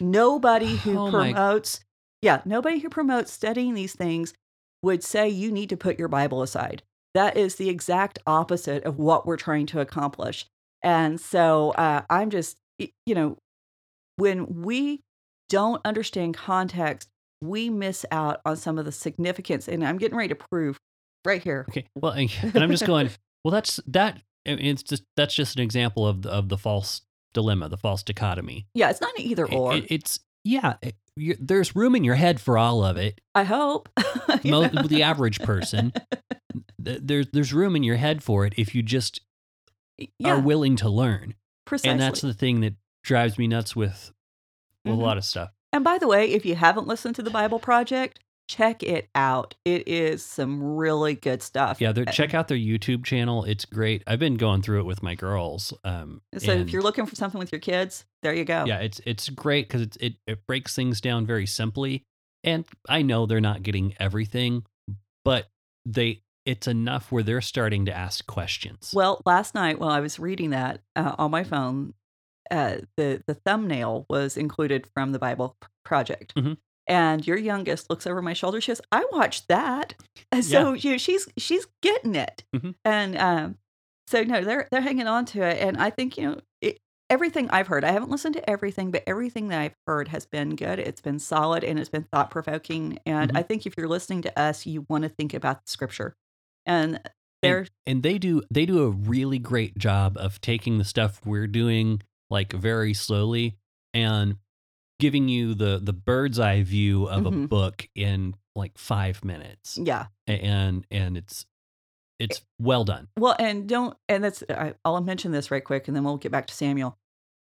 Speaker 2: Nobody who
Speaker 1: Oh my-
Speaker 2: promotes, yeah, nobody who promotes studying these things would say you need to put your Bible aside. That is the exact opposite of what we're trying to accomplish. And so uh, I'm just, you know, when we don't understand context, we miss out on some of the significance. And I'm getting ready to prove right here.
Speaker 1: Okay. Well, and I'm just going. Well, that's that. It's just that's just an example of the, of the false dilemma, the false dichotomy.
Speaker 2: Yeah, it's not an either
Speaker 1: It-
Speaker 2: or.
Speaker 1: it- it's yeah. There's room in your head for all of it.
Speaker 2: I hope.
Speaker 1: The average person, th- there's there's room in your head for it if you just
Speaker 2: yeah,
Speaker 1: are willing to learn.
Speaker 2: precisely.
Speaker 1: And that's the thing that drives me nuts with, with
Speaker 2: Mhm.
Speaker 1: a lot of stuff.
Speaker 2: And by the way, if you haven't listened to the Bible Project, check it out. It is some really good stuff.
Speaker 1: Yeah,
Speaker 2: Uh,
Speaker 1: check out their YouTube channel. It's great. I've been going through it with my girls. Um,
Speaker 2: So if you're looking for something with your kids, there you go.
Speaker 1: yeah it's it's great because it, it it breaks things down very simply and i know they're not getting everything but they it's enough where they're starting to ask questions
Speaker 2: Well, last night while I was reading that uh, on my phone, uh, the the thumbnail was included from the Bible Project,
Speaker 1: Mhm.
Speaker 2: And your youngest looks over my shoulder. She goes, "I watched that." And so you know, she's she's getting it,
Speaker 1: Mhm.
Speaker 2: and um, so no, they're they're hanging on to it. And I think you know it, everything I've heard. I haven't listened to everything, but everything that I've heard has been good. It's been solid and it's been thought provoking. And
Speaker 1: Mhm.
Speaker 2: I think if you're listening to us, you want to think about the scripture. And there,
Speaker 1: and they do they do a really great job of taking the stuff we're doing like very slowly and giving you the the bird's eye view of a
Speaker 2: Mhm.
Speaker 1: book in like five minutes
Speaker 2: yeah.
Speaker 1: And and it's it's well done
Speaker 2: Well, and don't, and that's, I, I'll mention this right quick and then we'll get back to Samuel.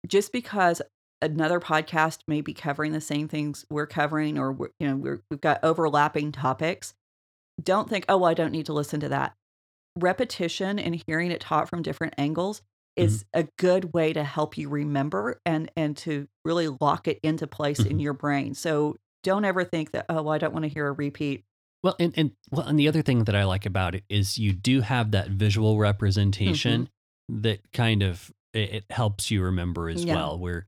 Speaker 2: Just because another podcast may be covering the same things we're covering or, we're, you know, we're, we've got overlapping topics, don't think, oh, well, I don't need to listen to that. Repetition and hearing it taught from different angles is a good way to help you remember and and to really lock it into place in
Speaker 1: Mhm.
Speaker 2: your brain. So don't ever think that, oh, well, I don't want to hear a repeat.
Speaker 1: Well and and well and the other thing that i like about it is you do have that visual representation that kind of it, it helps you remember as
Speaker 2: Yeah.
Speaker 1: well where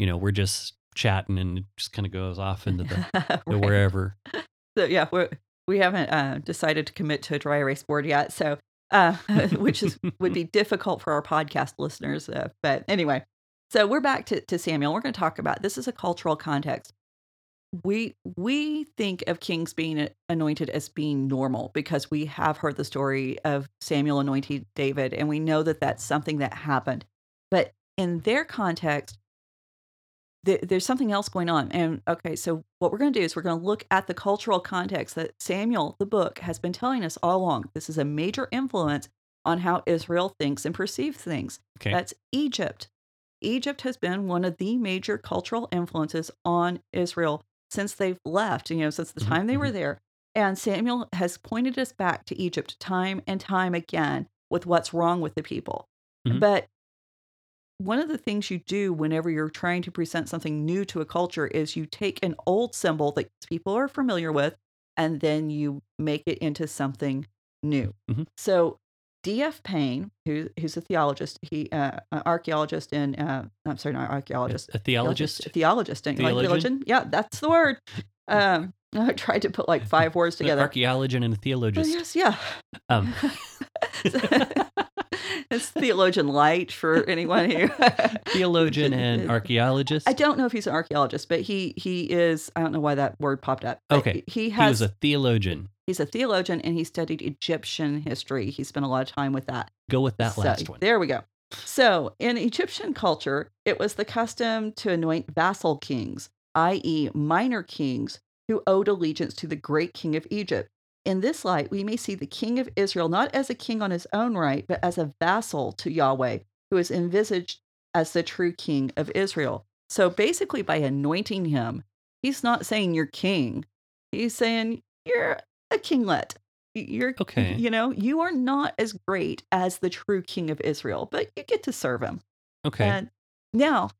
Speaker 1: you know we're just chatting and it just kind of goes off into the, the wherever
Speaker 2: So yeah, we're, we haven't uh, decided to commit to a dry erase board yet. So, uh, which is would be difficult for our podcast listeners. Uh, but anyway, so we're back to, to Samuel. We're going to talk about this is a cultural context. We we think of kings being anointed as being normal because we have heard the story of Samuel anointing David, and we know that that's something that happened. But in their context, th- there's something else going on. And okay, so what we're going to do is we're going to look at the cultural context that Samuel, the book, has been telling us all along. This is a major influence on how Israel thinks and perceives things.
Speaker 1: okay
Speaker 2: That's Egypt. Egypt has been one of the major cultural influences on Israel since they've left, you know, since the
Speaker 1: Mhm,
Speaker 2: time they were there. And Samuel has pointed us back to Egypt time and time again with what's wrong with the people.
Speaker 1: Mhm.
Speaker 2: But one of the things you do whenever you're trying to present something new to a culture is you take an old symbol that people are familiar with and then you make it into something new.
Speaker 1: Mhm.
Speaker 2: So D.F. Payne, who, who's a theologist, he uh, an archaeologist and uh, I'm sorry, not archaeologist,
Speaker 1: a theologist
Speaker 2: a theologist, like
Speaker 1: Theologian?
Speaker 2: theologian? Yeah, that's the word. Um, I tried to put like five words
Speaker 1: an
Speaker 2: together.
Speaker 1: archaeologist and a
Speaker 2: Oh,
Speaker 1: theologist
Speaker 2: yes, yeah.
Speaker 1: um
Speaker 2: it's theologian light for anyone who
Speaker 1: theologian and archaeologist
Speaker 2: I don't know if he's an archaeologist, but he he is. I don't know why that word popped up.
Speaker 1: Okay.
Speaker 2: he
Speaker 1: he was a theologian
Speaker 2: he's a theologian, and he studied Egyptian history. He spent a lot of time with that.
Speaker 1: go with that
Speaker 2: So,
Speaker 1: last one
Speaker 2: There we go. So, in Egyptian culture, it was the custom to anoint vassal kings, i.e., minor kings who owed allegiance to the great king of Egypt. In this light, we may see the king of Israel not as a king on his own right, but as a vassal to Yahweh, who is envisaged as the true king of Israel. So basically, by anointing him, he's not saying you're king. He's saying you're a kinglet. You're
Speaker 1: Okay.
Speaker 2: You know, you are not as great as the true king of Israel, but you get to serve him.
Speaker 1: okay
Speaker 2: And now,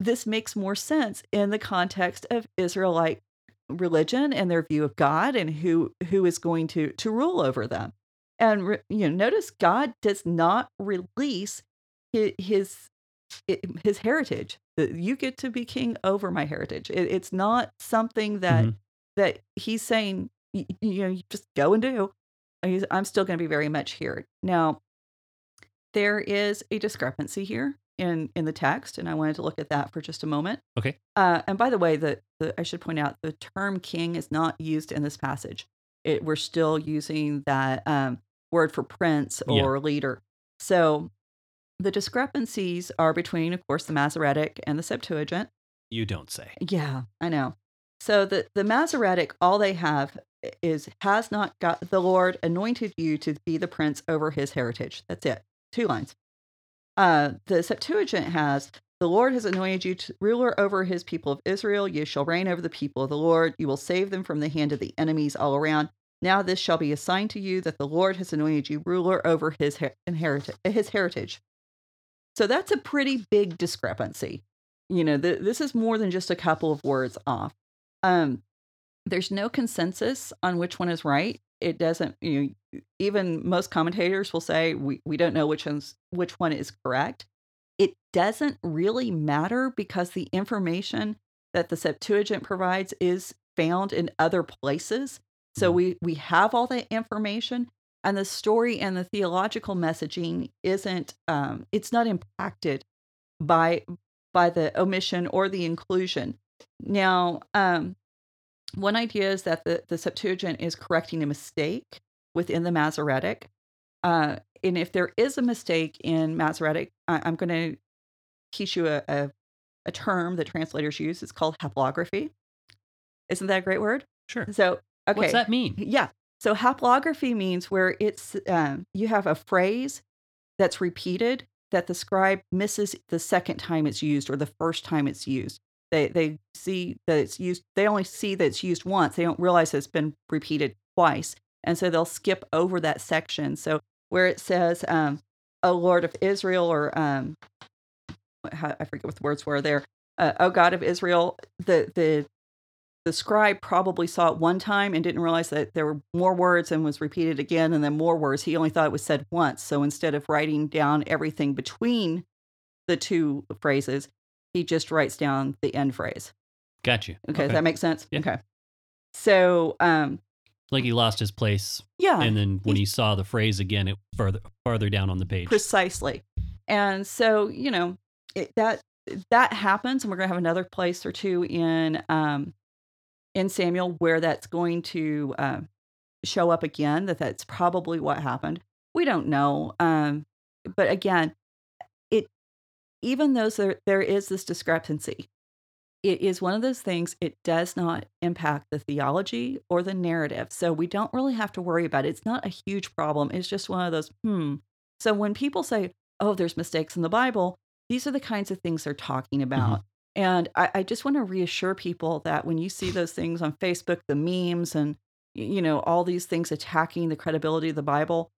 Speaker 2: this makes more sense in the context of Israelite religion and their view of God and who who is going to to rule over them. And re- you know, notice God does not release his his, his heritage. That You get to be king over my heritage. It, it's not something that
Speaker 1: Mhm.
Speaker 2: that he's saying. You know, you just go and do. I'm still going to be very much here now there is a discrepancy here in in the text and i wanted to look at that for just a moment
Speaker 1: Okay.
Speaker 2: uh, and by the way the, the i should point out the term king is not used in this passage it, we're still using that um, word for prince
Speaker 1: Yeah.
Speaker 2: or leader so the discrepancies are between of course the masoretic and the septuagint
Speaker 1: you don't say
Speaker 2: yeah, I know. So the the Masoretic, all they have is has not got the Lord anointed you to be the prince over his heritage. That's it. Two lines. Uh, the Septuagint has the Lord has anointed you to ruler over his people of Israel. You shall reign over the people of the Lord. You will save them from the hand of the enemies all around. Now this shall be a sign to you that the Lord has anointed you ruler over his her- inherit- his heritage. So that's a pretty big discrepancy you know th- this is more than just a couple of words off um there's no consensus on which one is right it doesn't you know even most commentators will say we, we don't know which one's which one is correct it doesn't really matter because the information that the septuagint provides is found in other places. So
Speaker 1: Mhm.
Speaker 2: we we have all that information, and the story and the theological messaging isn't um, it's not impacted by by the omission or the inclusion. Now, um, one idea is that the, the Septuagint is correcting a mistake within the Masoretic. Uh, and if there is a mistake in Masoretic, I, I'm going to teach you a, a, a term that translators use. It's called haplography. Isn't that a great word?
Speaker 1: Sure.
Speaker 2: So, okay.
Speaker 1: What's that mean?
Speaker 2: Yeah. So haplography means where it's um, you have a phrase that's repeated that the scribe misses the second time it's used or the first time it's used. They they see that it's used. They only see that it's used once. They don't realize it's been repeated twice, and so they'll skip over that section. So where it says, um, "O Lord of Israel," or um, I forget what the words were there. Uh, "O God of Israel," the the the scribe probably saw it one time and didn't realize that there were more words and was repeated again and then more words. He only thought it was said once. So instead of writing down everything between the two phrases, he just writes down the end phrase.
Speaker 1: Got you.
Speaker 2: Okay, does that make sense?
Speaker 1: Yeah.
Speaker 2: Okay. So, um,
Speaker 1: like he lost his place,
Speaker 2: yeah,
Speaker 1: and then when
Speaker 2: he-
Speaker 1: saw the phrase again, it further farther down on the page.
Speaker 2: precisely. And so, you know, it, that that happens, and we're going to have another place or two in um, in Samuel where that's going to um, show up again. That that's probably what happened. We don't know, um, but again, even though there there is this discrepancy, it is one of those things. It does not impact the theology or the narrative, so we don't really have to worry about it. It's not a huge problem. It's just one of those hmm. So when people say, "Oh, there's mistakes in the Bible," these are the kinds of things they're talking about. And I, I just want to reassure people that when you see those things on Facebook, the memes and you know all these things attacking the credibility of the Bible,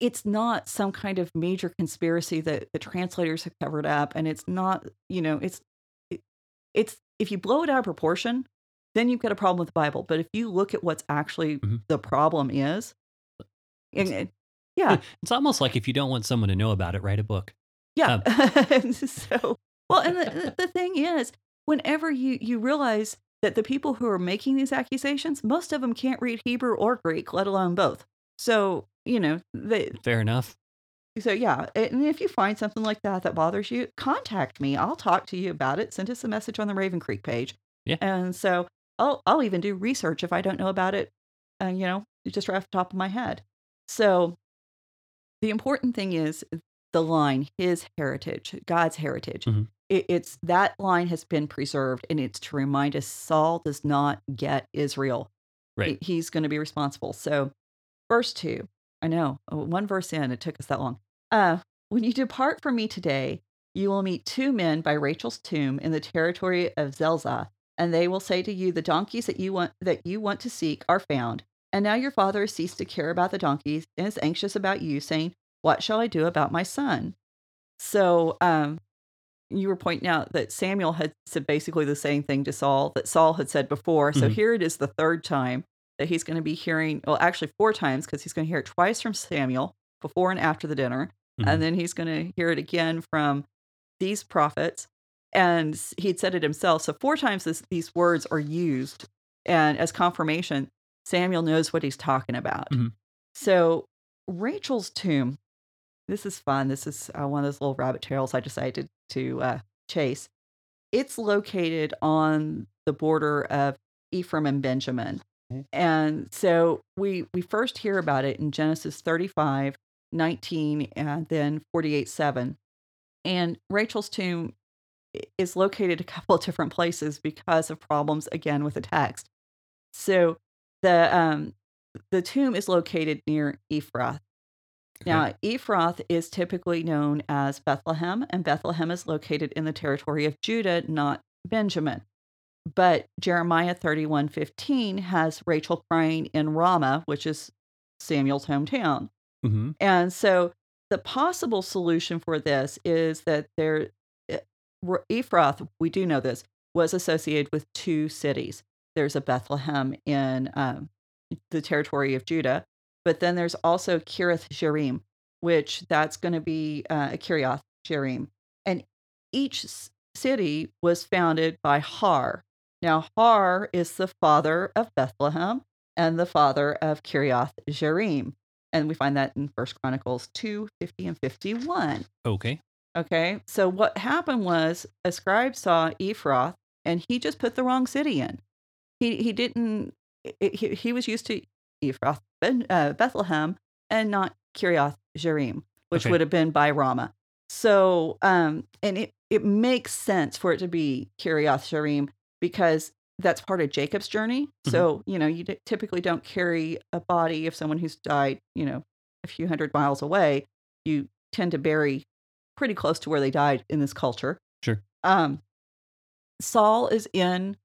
Speaker 2: it's not some kind of major conspiracy that the translators have covered up, and it's not you know it's it, it's if you blow it out of proportion, then you've got a problem with the Bible. But if you look at what's actually
Speaker 1: Mhm.
Speaker 2: the problem is, and, and- yeah,
Speaker 1: It's almost like if you don't want someone to know about it, write a book.
Speaker 2: Yeah. And so, well, and the, the- the thing is, whenever you you realize that the people who are making these accusations, most of them can't read Hebrew or Greek, let alone both. So, you know, they
Speaker 1: Fair enough.
Speaker 2: so yeah, and if you find something like that that bothers you, contact me. I'll talk to you about it. Send us a message on the Raven Creek page.
Speaker 1: Yeah.
Speaker 2: And so I'll I'll even do research if I don't know about it. Uh, you know, just right off the top of my head. So the important thing is the line, his heritage, God's heritage.
Speaker 1: Mhm.
Speaker 2: It, it's that line has been preserved, and it's to remind us Saul does not get Israel.
Speaker 1: Right.
Speaker 2: He- he's going to be responsible. So, verse two. I know uh, one verse in, it took us that long. Uh, when you depart from me today, you will meet two men by Rachel's tomb in the territory of Zelzah, and they will say to you, "The donkeys that you want that you want to seek are found." And now your father has ceased to care about the donkeys and is anxious about you, saying, "What shall I do about my son?" So, um, you were pointing out that Samuel had said basically the same thing to Saul that Saul had said before. So
Speaker 1: Mhm.
Speaker 2: here it is the third time that he's going to be hearing, well, actually four times because he's going to hear it twice from Samuel before and after the dinner.
Speaker 1: Mhm.
Speaker 2: And then he's going to hear it again from these prophets. And he'd said it himself. So four times this, these words are used. And as confirmation, Samuel knows what he's talking about.
Speaker 1: Mhm.
Speaker 2: So Rachel's tomb, this is fun. This is uh, one of those little rabbit trails I decided to uh, chase. It's located on the border of Ephraim and Benjamin.
Speaker 1: Okay.
Speaker 2: And so we we first hear about it in Genesis 35, 19, and then 48, 7. And Rachel's tomb is located a couple of different places because of problems again with the text. So the um the tomb is located near Ephrath. Now, Ephrath is typically known as Bethlehem, and Bethlehem is located in the territory of Judah, not Benjamin. But Jeremiah 31:15 has Rachel crying in Ramah, which is Samuel's hometown.
Speaker 1: Mhm.
Speaker 2: And so the possible solution for this is that there, eh, Ephrath, we do know this, was associated with two cities. There's a Bethlehem in um, the territory of Judah, but then there's also Kirith Jerim, which that's going to be uh, Kiriath Jearim. And each city was founded by Har. Now, Har is the father of Bethlehem and the father of Kiriath Jearim. And we find that in First Chronicles 2 50 and 51.
Speaker 1: Okay.
Speaker 2: Okay. So what happened was a scribe saw Ephrath and he just put the wrong city in. He he didn't he, he was used to Ephrath ben, uh, Bethlehem and not Kiriath Jearim, which
Speaker 1: Okay.
Speaker 2: would have been by Ramah. So um and it it makes sense for it to be Kiriath Jearim because that's part of Jacob's journey.
Speaker 1: Mhm.
Speaker 2: So, you know, you d- typically don't carry a body of someone who's died, you know, a few hundred miles away. You tend to bury pretty close to where they died in this culture.
Speaker 1: Sure.
Speaker 2: Um, Saul is in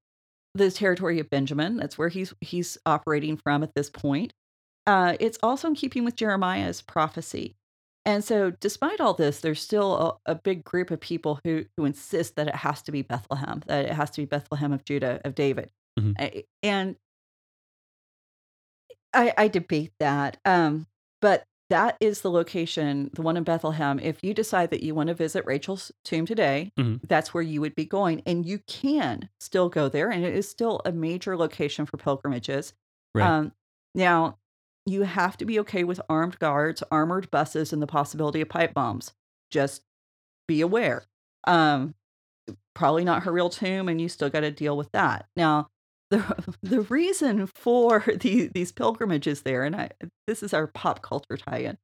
Speaker 2: the territory of Benjamin. That's where he's he's operating from at this point. Uh, it's also in keeping with Jeremiah's prophecy. And so, despite all this, there's still a, a big group of people who who insist that it has to be Bethlehem, that it has to be Bethlehem of Judah of David,
Speaker 1: Mhm.
Speaker 2: I- and I, I debate that. Um, but that is the location, the one in Bethlehem. If you decide that you want to visit Rachel's tomb today,
Speaker 1: Mhm.
Speaker 2: that's where you would be going, and you can still go there, and it is still a major location for pilgrimages.
Speaker 1: Right.
Speaker 2: Um, now, you have to be okay with armed guards, armored buses, and the possibility of pipe bombs. Just be aware. Um, probably not her real tomb, and you still got to deal with that. Now, the the reason for the, these pilgrimages there, and I, this is our pop culture tie-in.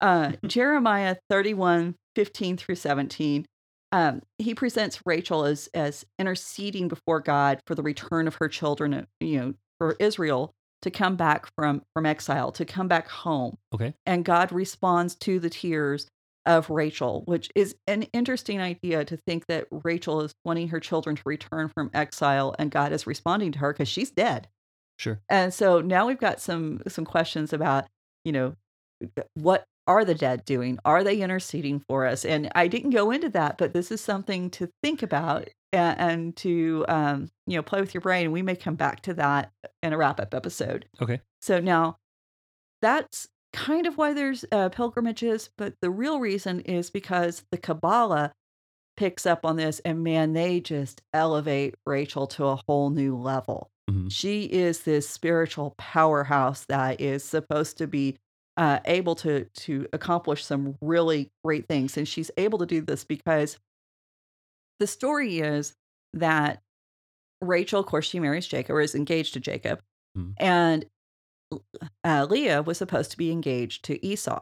Speaker 2: Uh, Jeremiah 31, 15 through 17. Um, he presents Rachel as as interceding before God for the return of her children, uh, you know, for Israel to come back from from exile, to come back home.
Speaker 1: Okay.
Speaker 2: And God responds to the tears of Rachel, which is an interesting idea to think that Rachel is wanting her children to return from exile and God is responding to her because she's dead.
Speaker 1: Sure.
Speaker 2: And so now we've got some some questions about, you know, uh, what are the dead doing? Are they interceding for us? And I didn't go into that, but this is something to think about and, and to um, you know play with your brain. We may come back to that in a wrap up episode.
Speaker 1: Okay.
Speaker 2: So now that's kind of why there's uh, pilgrimages, but the real reason is because the Kabbalah picks up on this, and man, they just elevate Rachel to a whole new level.
Speaker 1: Mhm.
Speaker 2: She is this spiritual powerhouse that is supposed to be uh, able to to accomplish some really great things, and she's able to do this because the story is that Rachel, of course, she marries Jacob or is engaged to Jacob,
Speaker 1: Mhm.
Speaker 2: and uh, Leah was supposed to be engaged to Esau.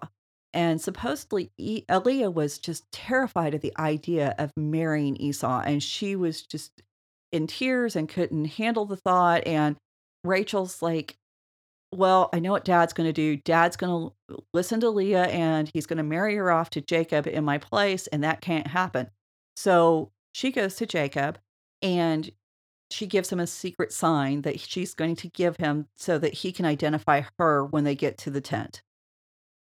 Speaker 2: And supposedly, e- uh, Leah was just terrified of the idea of marrying Esau. And she was just in tears and couldn't handle the thought. And Rachel's like, Well, I know what dad's going to do. Dad's going to listen to Leah and he's going to marry her off to Jacob in my place. And that can't happen. So she goes to Jacob and she gives him a secret sign that she's going to give him so that he can identify her when they get to the tent.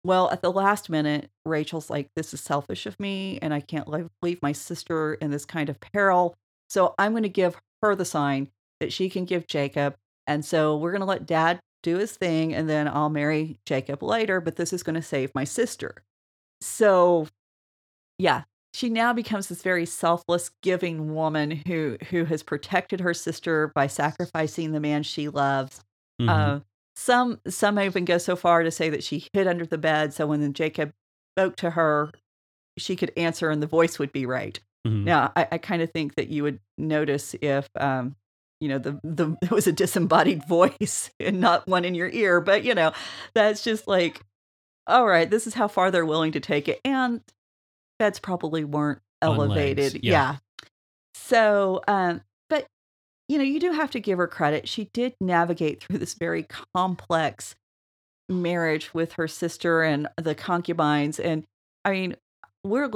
Speaker 2: Well, at the last minute, Rachel's like, This is selfish of me, and I can't leave, my sister in this kind of peril. So I'm going to give her the sign that she can give Jacob. And so we're going to let dad do his thing, and then I'll marry Jacob later, but this is going to save my sister. So, yeah, she now becomes this very selfless giving woman who who has protected her sister by sacrificing the man she loves
Speaker 1: Mhm.
Speaker 2: uh, some some even go so far to say that she hid under the bed so when Jacob spoke to her she could answer and the voice would be right
Speaker 1: Mhm.
Speaker 2: now i, I kind of think that you would notice if um you know the the it was a disembodied voice and not one in your ear but you know that's just like all right this is how far they're willing to take it and beds probably weren't elevated
Speaker 1: yeah.
Speaker 2: yeah so um but you know you do have to give her credit she did navigate through this very complex marriage with her sister and the concubines and i mean we're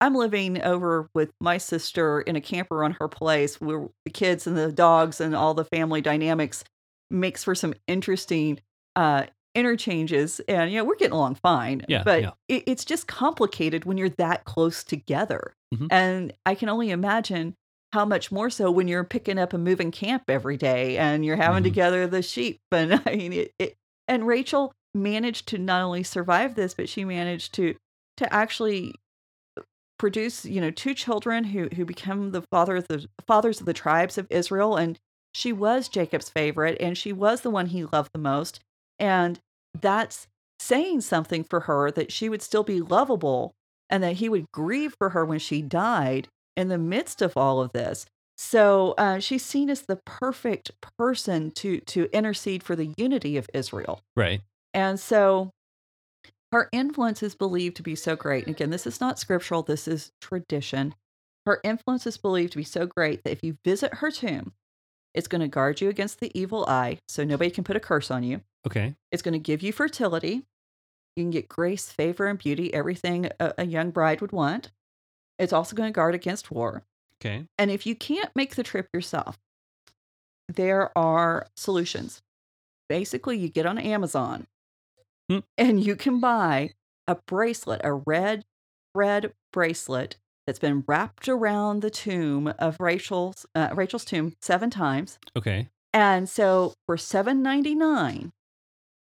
Speaker 2: i'm living over with my sister in a camper on her place where the kids and the dogs and all the family dynamics makes for some interesting uh interchanges and you know we're getting along fine
Speaker 1: Yeah,
Speaker 2: but
Speaker 1: yeah.
Speaker 2: It, it's just complicated when you're that close together
Speaker 1: Mhm.
Speaker 2: and i can only imagine how much more so when you're picking up and moving camp every day and you're having to
Speaker 1: Mhm.
Speaker 2: gather the sheep and i mean it, it and rachel managed to not only survive this but she managed to to actually produce you know two children who who become the father of the fathers of the tribes of israel and she was Jacob's favorite and she was the one he loved the most. And that's saying something for her that she would still be lovable and that he would grieve for her when she died in the midst of all of this. So uh, she's seen as the perfect person to to intercede for the unity of Israel.
Speaker 1: Right.
Speaker 2: And so her influence is believed to be so great. And again, this is not scriptural, this is tradition. Her influence is believed to be so great that if you visit her tomb, it's going to guard you against the evil eye, so nobody can put a curse on you.
Speaker 1: Okay.
Speaker 2: It's going to give you fertility. You can get grace, favor, and beauty, everything a, a young bride would want. It's also going to guard against war.
Speaker 1: Okay.
Speaker 2: And if you can't make the trip yourself, there are solutions. Basically, you get on Amazon
Speaker 1: Hmm.
Speaker 2: and you can buy a bracelet, a red red bracelet that's been wrapped around the tomb of Rachel's uh, Rachel's tomb seven times.
Speaker 1: Okay.
Speaker 2: And so for seven ninety nine,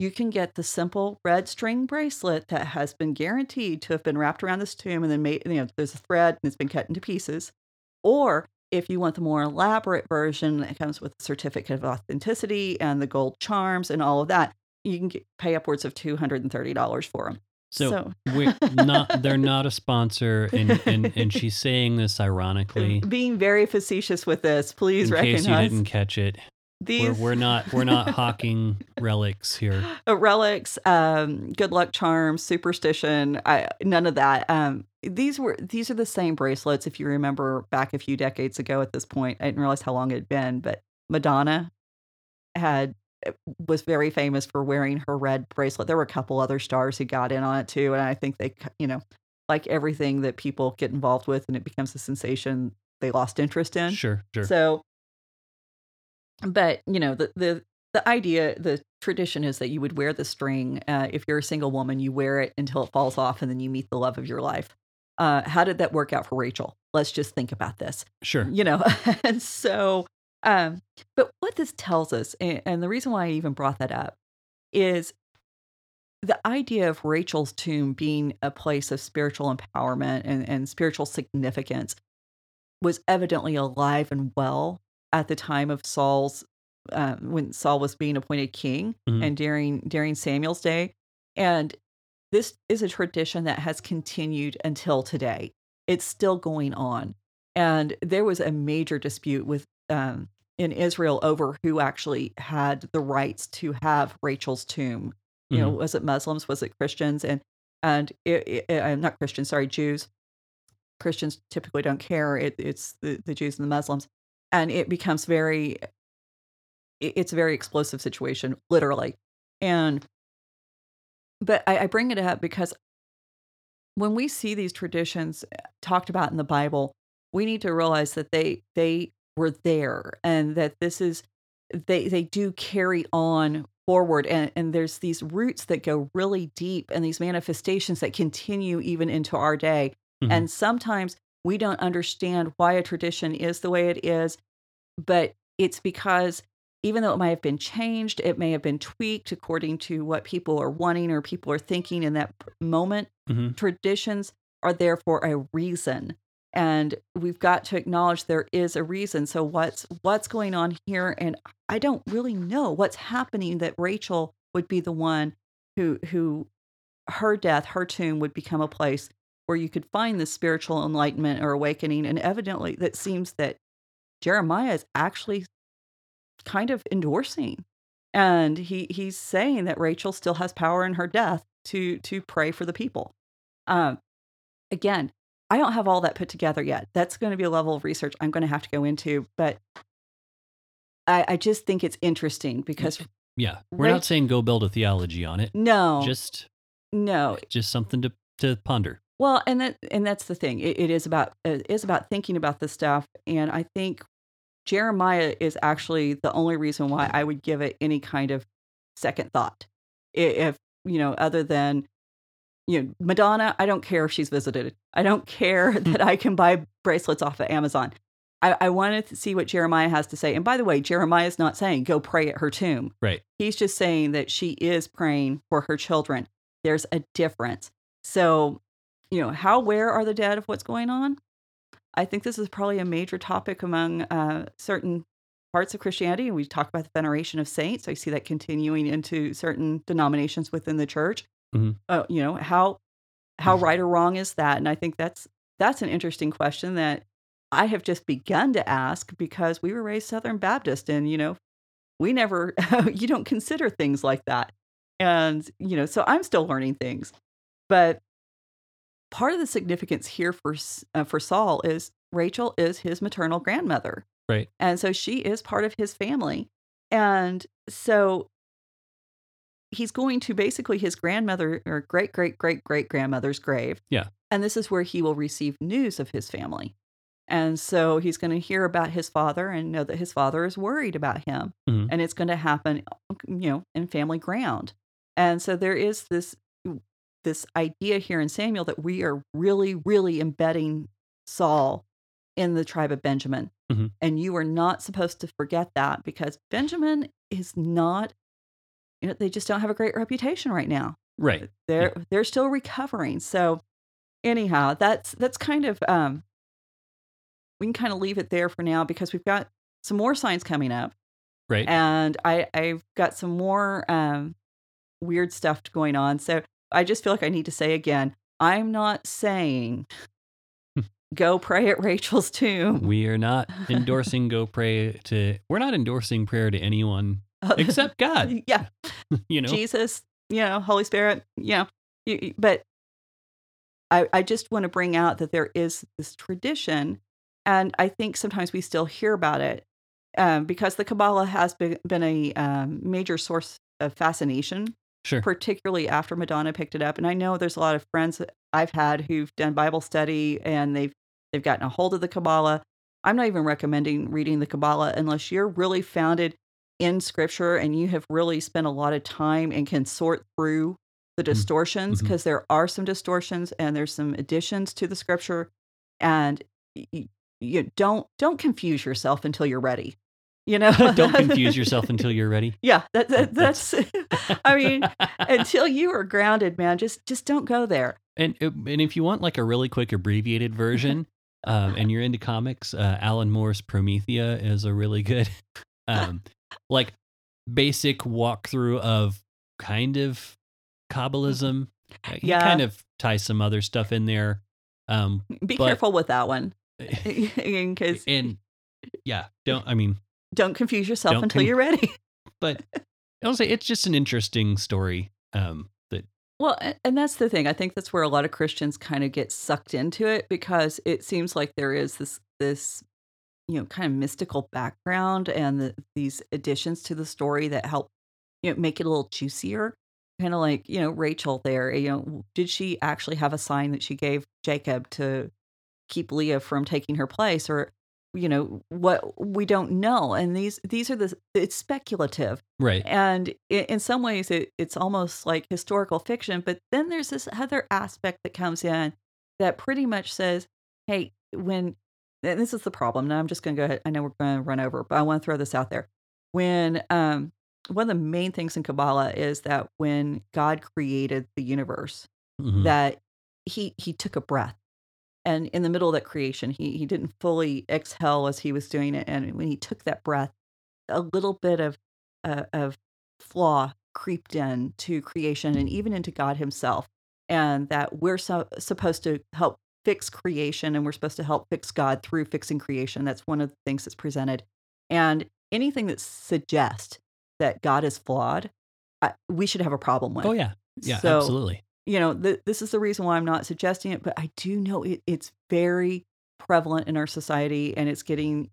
Speaker 2: you can get the simple red string bracelet that has been guaranteed to have been wrapped around this tomb and then made. You know, there's a thread and it's been cut into pieces. Or if you want the more elaborate version, it comes with a certificate of authenticity and the gold charms and all of that. You can get, pay upwards of two hundred and thirty dollars for them.
Speaker 1: So, we're not they're not a sponsor and, and and she's saying this ironically.
Speaker 2: being very facetious with this, please recognize.
Speaker 1: in case you didn't catch it.
Speaker 2: These
Speaker 1: We're, we're not we're not hawking relics here.
Speaker 2: uh, relics, um, good luck charms, superstition. I, none of that. Um, these were these are the same bracelets. If you remember back a few decades ago, at this point, I didn't realize how long it had been, but Madonna had uh, was very famous for wearing her red bracelet. There were a couple other stars who got in on it too, and I think they, you know, like everything that people get involved with and it becomes a sensation, they lost interest in.
Speaker 1: Sure, sure.
Speaker 2: So, but you know, the the the idea, the tradition is that you would wear the string. Uh, if you're a single woman, you wear it until it falls off, and then you meet the love of your life. Uh, how did that work out for Rachel? Let's just think about this
Speaker 1: sure.
Speaker 2: you know and so um but what this tells us and, and the reason why i even brought that up is the idea of rachel's tomb being a place of spiritual empowerment and, and spiritual significance was evidently alive and well at the time of saul's uh, when saul was being appointed king
Speaker 1: Mhm.
Speaker 2: and during during samuel's day and this is a tradition that has continued until today it's still going on. And there was a major dispute with um, in Israel over who actually had the rights to have Rachel's tomb. You know, was it Muslims? Was it Christians? And and it, it, not Christians, sorry, Jews. Christians typically don't care. It, it's the, the Jews and the Muslims, and it becomes very. It's a very explosive situation, literally, and. But I, I bring it up because when we see these traditions uh, talked about in the Bible, we need to realize that they they were there and that this is they they do carry on forward and and there's these roots that go really deep and these manifestations that continue even into our day
Speaker 1: Mhm.
Speaker 2: and sometimes we don't understand why a tradition is the way it is but it's because even though it might have been changed it may have been tweaked according to what people are wanting or people are thinking in that moment
Speaker 1: Mhm.
Speaker 2: traditions are there for a reason and we've got to acknowledge there is a reason so what's what's going on here and i don't really know what's happening that rachel would be the one who who her death her tomb would become a place where you could find this spiritual enlightenment or awakening and evidently that seems that jeremiah is actually kind of endorsing and he he's saying that rachel still has power in her death to to pray for the people um again i don't have all that put together yet that's going to be a level of research i'm going to have to go into but i i just think it's interesting because
Speaker 1: Yeah. We're
Speaker 2: Rach-
Speaker 1: not saying go build a theology on it.
Speaker 2: no
Speaker 1: Just
Speaker 2: no
Speaker 1: just something to to ponder.
Speaker 2: Well, and that and that's the thing. It, it is about it is about thinking about this stuff, and I think Jeremiah is actually the only reason why I would give it any kind of second thought. If you know, other than you know, Madonna, I don't care if she's visited. I don't care mm. that I can buy bracelets off of Amazon. I, I wanted to see what Jeremiah has to say. And by the way, Jeremiah is not saying go pray at her tomb.
Speaker 1: Right.
Speaker 2: He's just saying that she is praying for her children. There's a difference. So, you know, how aware are the dead of what's going on? I think this is probably a major topic among uh, certain parts of Christianity, and we talk about the veneration of saints. I see that continuing into certain denominations within the church.
Speaker 1: Mhm.
Speaker 2: Uh, you know how how right or wrong is that? And I think that's that's an interesting question that I have just begun to ask because we were raised Southern Baptist, and you know we never you don't consider things like that, and you know so I'm still learning things, but part of the significance here for uh, for Saul is Rachel is his maternal grandmother.
Speaker 1: Right.
Speaker 2: And so she is part of his family. And so he's going to basically his grandmother or great great great great grandmother's grave.
Speaker 1: Yeah.
Speaker 2: And this is where he will receive news of his family. And so he's going to hear about his father and know that his father is worried about him.
Speaker 1: Mhm.
Speaker 2: And it's going to happen, you know, in family ground. And so there is this this idea here in Samuel that we are really, really embedding Saul in the tribe of Benjamin.
Speaker 1: Mhm.
Speaker 2: And you are not supposed to forget that because Benjamin is not, you know, they just don't have a great reputation right now.
Speaker 1: Right.
Speaker 2: They're they're still recovering. So anyhow, that's that's kind of um we can kind of leave it there for now because we've got some more signs coming up
Speaker 1: Right.
Speaker 2: and I I've got some more um weird stuff going on. So I just feel like I need to say again, I'm not saying go pray at Rachel's tomb.
Speaker 1: we are not endorsing go pray to we're not endorsing prayer to anyone except God.
Speaker 2: yeah,
Speaker 1: You know.
Speaker 2: Jesus, you know, Holy Spirit, you know, you- you- but I, I just want to bring out that there is this tradition, and I think sometimes we still hear about it um, because the Kabbalah has been, been a um, major source of fascination,
Speaker 1: Sure.
Speaker 2: particularly after Madonna picked it up. And I know there's a lot of friends that I've had who've done Bible study and they've they've gotten a hold of the Kabbalah. I'm not even recommending reading the Kabbalah unless you're really founded in Scripture and you have really spent a lot of time and can sort through the distortions
Speaker 1: mhm.
Speaker 2: because there are some distortions and there's some additions to the Scripture, and you, you don't don't confuse yourself until you're ready. You know,
Speaker 1: Don't confuse yourself until you're ready.
Speaker 2: Yeah, that, that,
Speaker 1: That's-.
Speaker 2: I mean, until you are grounded, man, just just don't go there.
Speaker 1: And uh, and if you want like a really quick abbreviated version, um, and you're into comics, uh, Alan Moore's Promethea is a really good, um, like basic walkthrough of kind of Kabbalism. Uh, He
Speaker 2: Yeah.
Speaker 1: kind of ties some other stuff in there. Um,
Speaker 2: Be
Speaker 1: But-
Speaker 2: careful with that one, In because
Speaker 1: and yeah, don't I mean,
Speaker 2: don't confuse yourself
Speaker 1: Don't
Speaker 2: until
Speaker 1: con-
Speaker 2: you're ready.
Speaker 1: but I'll say it's just an interesting story. Um, that
Speaker 2: Well, and that's the thing. I think that's where a lot of Christians kind of get sucked into it because it seems like there is this this you know kind of mystical background and the, these additions to the story that help you know make it a little juicier. Kind of like you know Rachel there. You know, did she actually have a sign that she gave Jacob to keep Leah from taking her place, or you know what we don't know? And these these are the it's speculative
Speaker 1: right,
Speaker 2: and in some ways it, it's almost like historical fiction but then there's this other aspect that comes in that pretty much says hey when and this is the problem now i'm just going to go ahead i know we're going to run over but i want to throw this out there when um one of the main things in kabbalah is that when god created the universe
Speaker 1: Mhm.
Speaker 2: that he he took a breath and in the middle of that creation he he didn't fully exhale as he was doing it and when he took that breath a little bit of uh, of flaw creeped in to creation and even into god himself and that we're so, supposed to help fix creation and we're supposed to help fix god through fixing creation. That's one of the things that's presented. And anything that suggests that god is flawed I, we should have a problem with.
Speaker 1: oh yeah, yeah,
Speaker 2: So,
Speaker 1: absolutely.
Speaker 2: You know, th- this is the reason why I'm not suggesting it, but I do know it, it's very prevalent in our society and it's getting,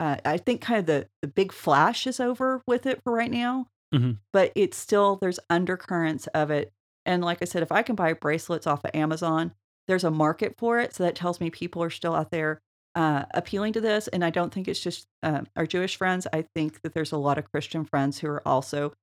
Speaker 2: uh, I think kind of the, the big flash is over with it for right now,
Speaker 1: Mhm.
Speaker 2: but it's still, there's undercurrents of it. And like I said, if I can buy bracelets off of Amazon, there's a market for it. So that tells me people are still out there uh, appealing to this. And I don't think it's just uh, our Jewish friends. I think that there's a lot of Christian friends who are also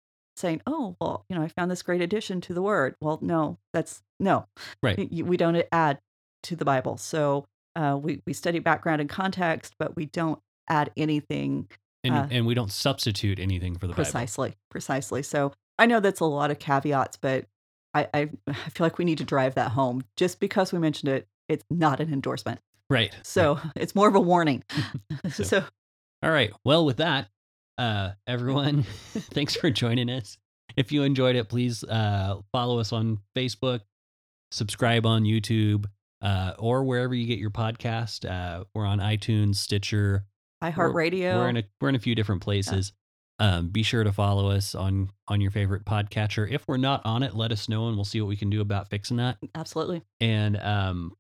Speaker 2: saying, "Oh, well, you know, I found this great addition to the word." Well, no, that's no,
Speaker 1: Right.
Speaker 2: We don't add to the Bible. So uh, we we study background and context, but we don't add anything
Speaker 1: And
Speaker 2: uh,
Speaker 1: and we don't substitute anything for the Bible.
Speaker 2: precisely. Precisely. So I know that's a lot of caveats, but I, I I feel like we need to drive that home. Just because we mentioned it, it's not an endorsement.
Speaker 1: Right.
Speaker 2: So it's more of a warning.
Speaker 1: So-
Speaker 2: so
Speaker 1: All right. Well, with that, uh, everyone, thanks for joining us. If you enjoyed it, please uh, follow us on Facebook, subscribe on YouTube, uh, or wherever you get your podcast. Uh, we're on iTunes, Stitcher.
Speaker 2: iHeartRadio.
Speaker 1: We're in a we're in a few different places. Um, be sure to follow us on on your favorite podcatcher. If we're not on it, let us know and we'll see what we can do about fixing that.
Speaker 2: Absolutely.
Speaker 1: And um,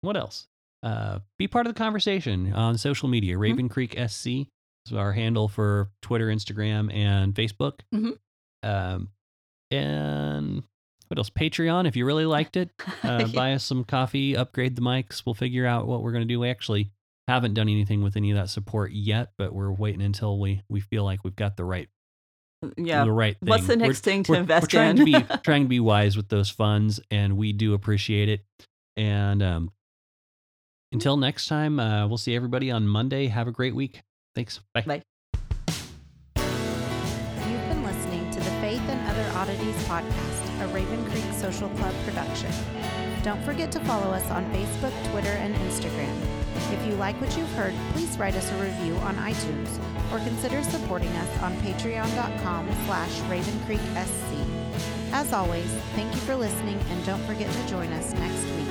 Speaker 1: what else? Uh, be part of the conversation on social media.
Speaker 2: Mm-hmm.
Speaker 1: Raven Creek SC our handle for Twitter, Instagram, and Facebook.
Speaker 2: Mhm.
Speaker 1: Um, and what else? Patreon. If you really liked it, uh, buy us some coffee, upgrade the mics. We'll figure out what we're going to do. We actually haven't done anything with any of that support yet, but we're waiting until we we feel like we've got the right
Speaker 2: yeah.
Speaker 1: the right thing.
Speaker 2: What's the
Speaker 1: We're-
Speaker 2: next thing to
Speaker 1: we're,
Speaker 2: invest
Speaker 1: we're trying
Speaker 2: in?
Speaker 1: to be trying to be wise with those funds, and we do appreciate it. And um, until next time, uh, we'll see everybody on Monday. Have a great week. Thanks. Bye.
Speaker 2: Bye.
Speaker 3: You've been listening to the Faith and Other Oddities podcast, a Raven Creek Social Club production. Don't forget to follow us on Facebook, Twitter, and Instagram. If you like what you've heard, please write us a review on iTunes or consider supporting us on patreon.com slash ravencreeksc. As always, thank you for listening and don't forget to join us next week.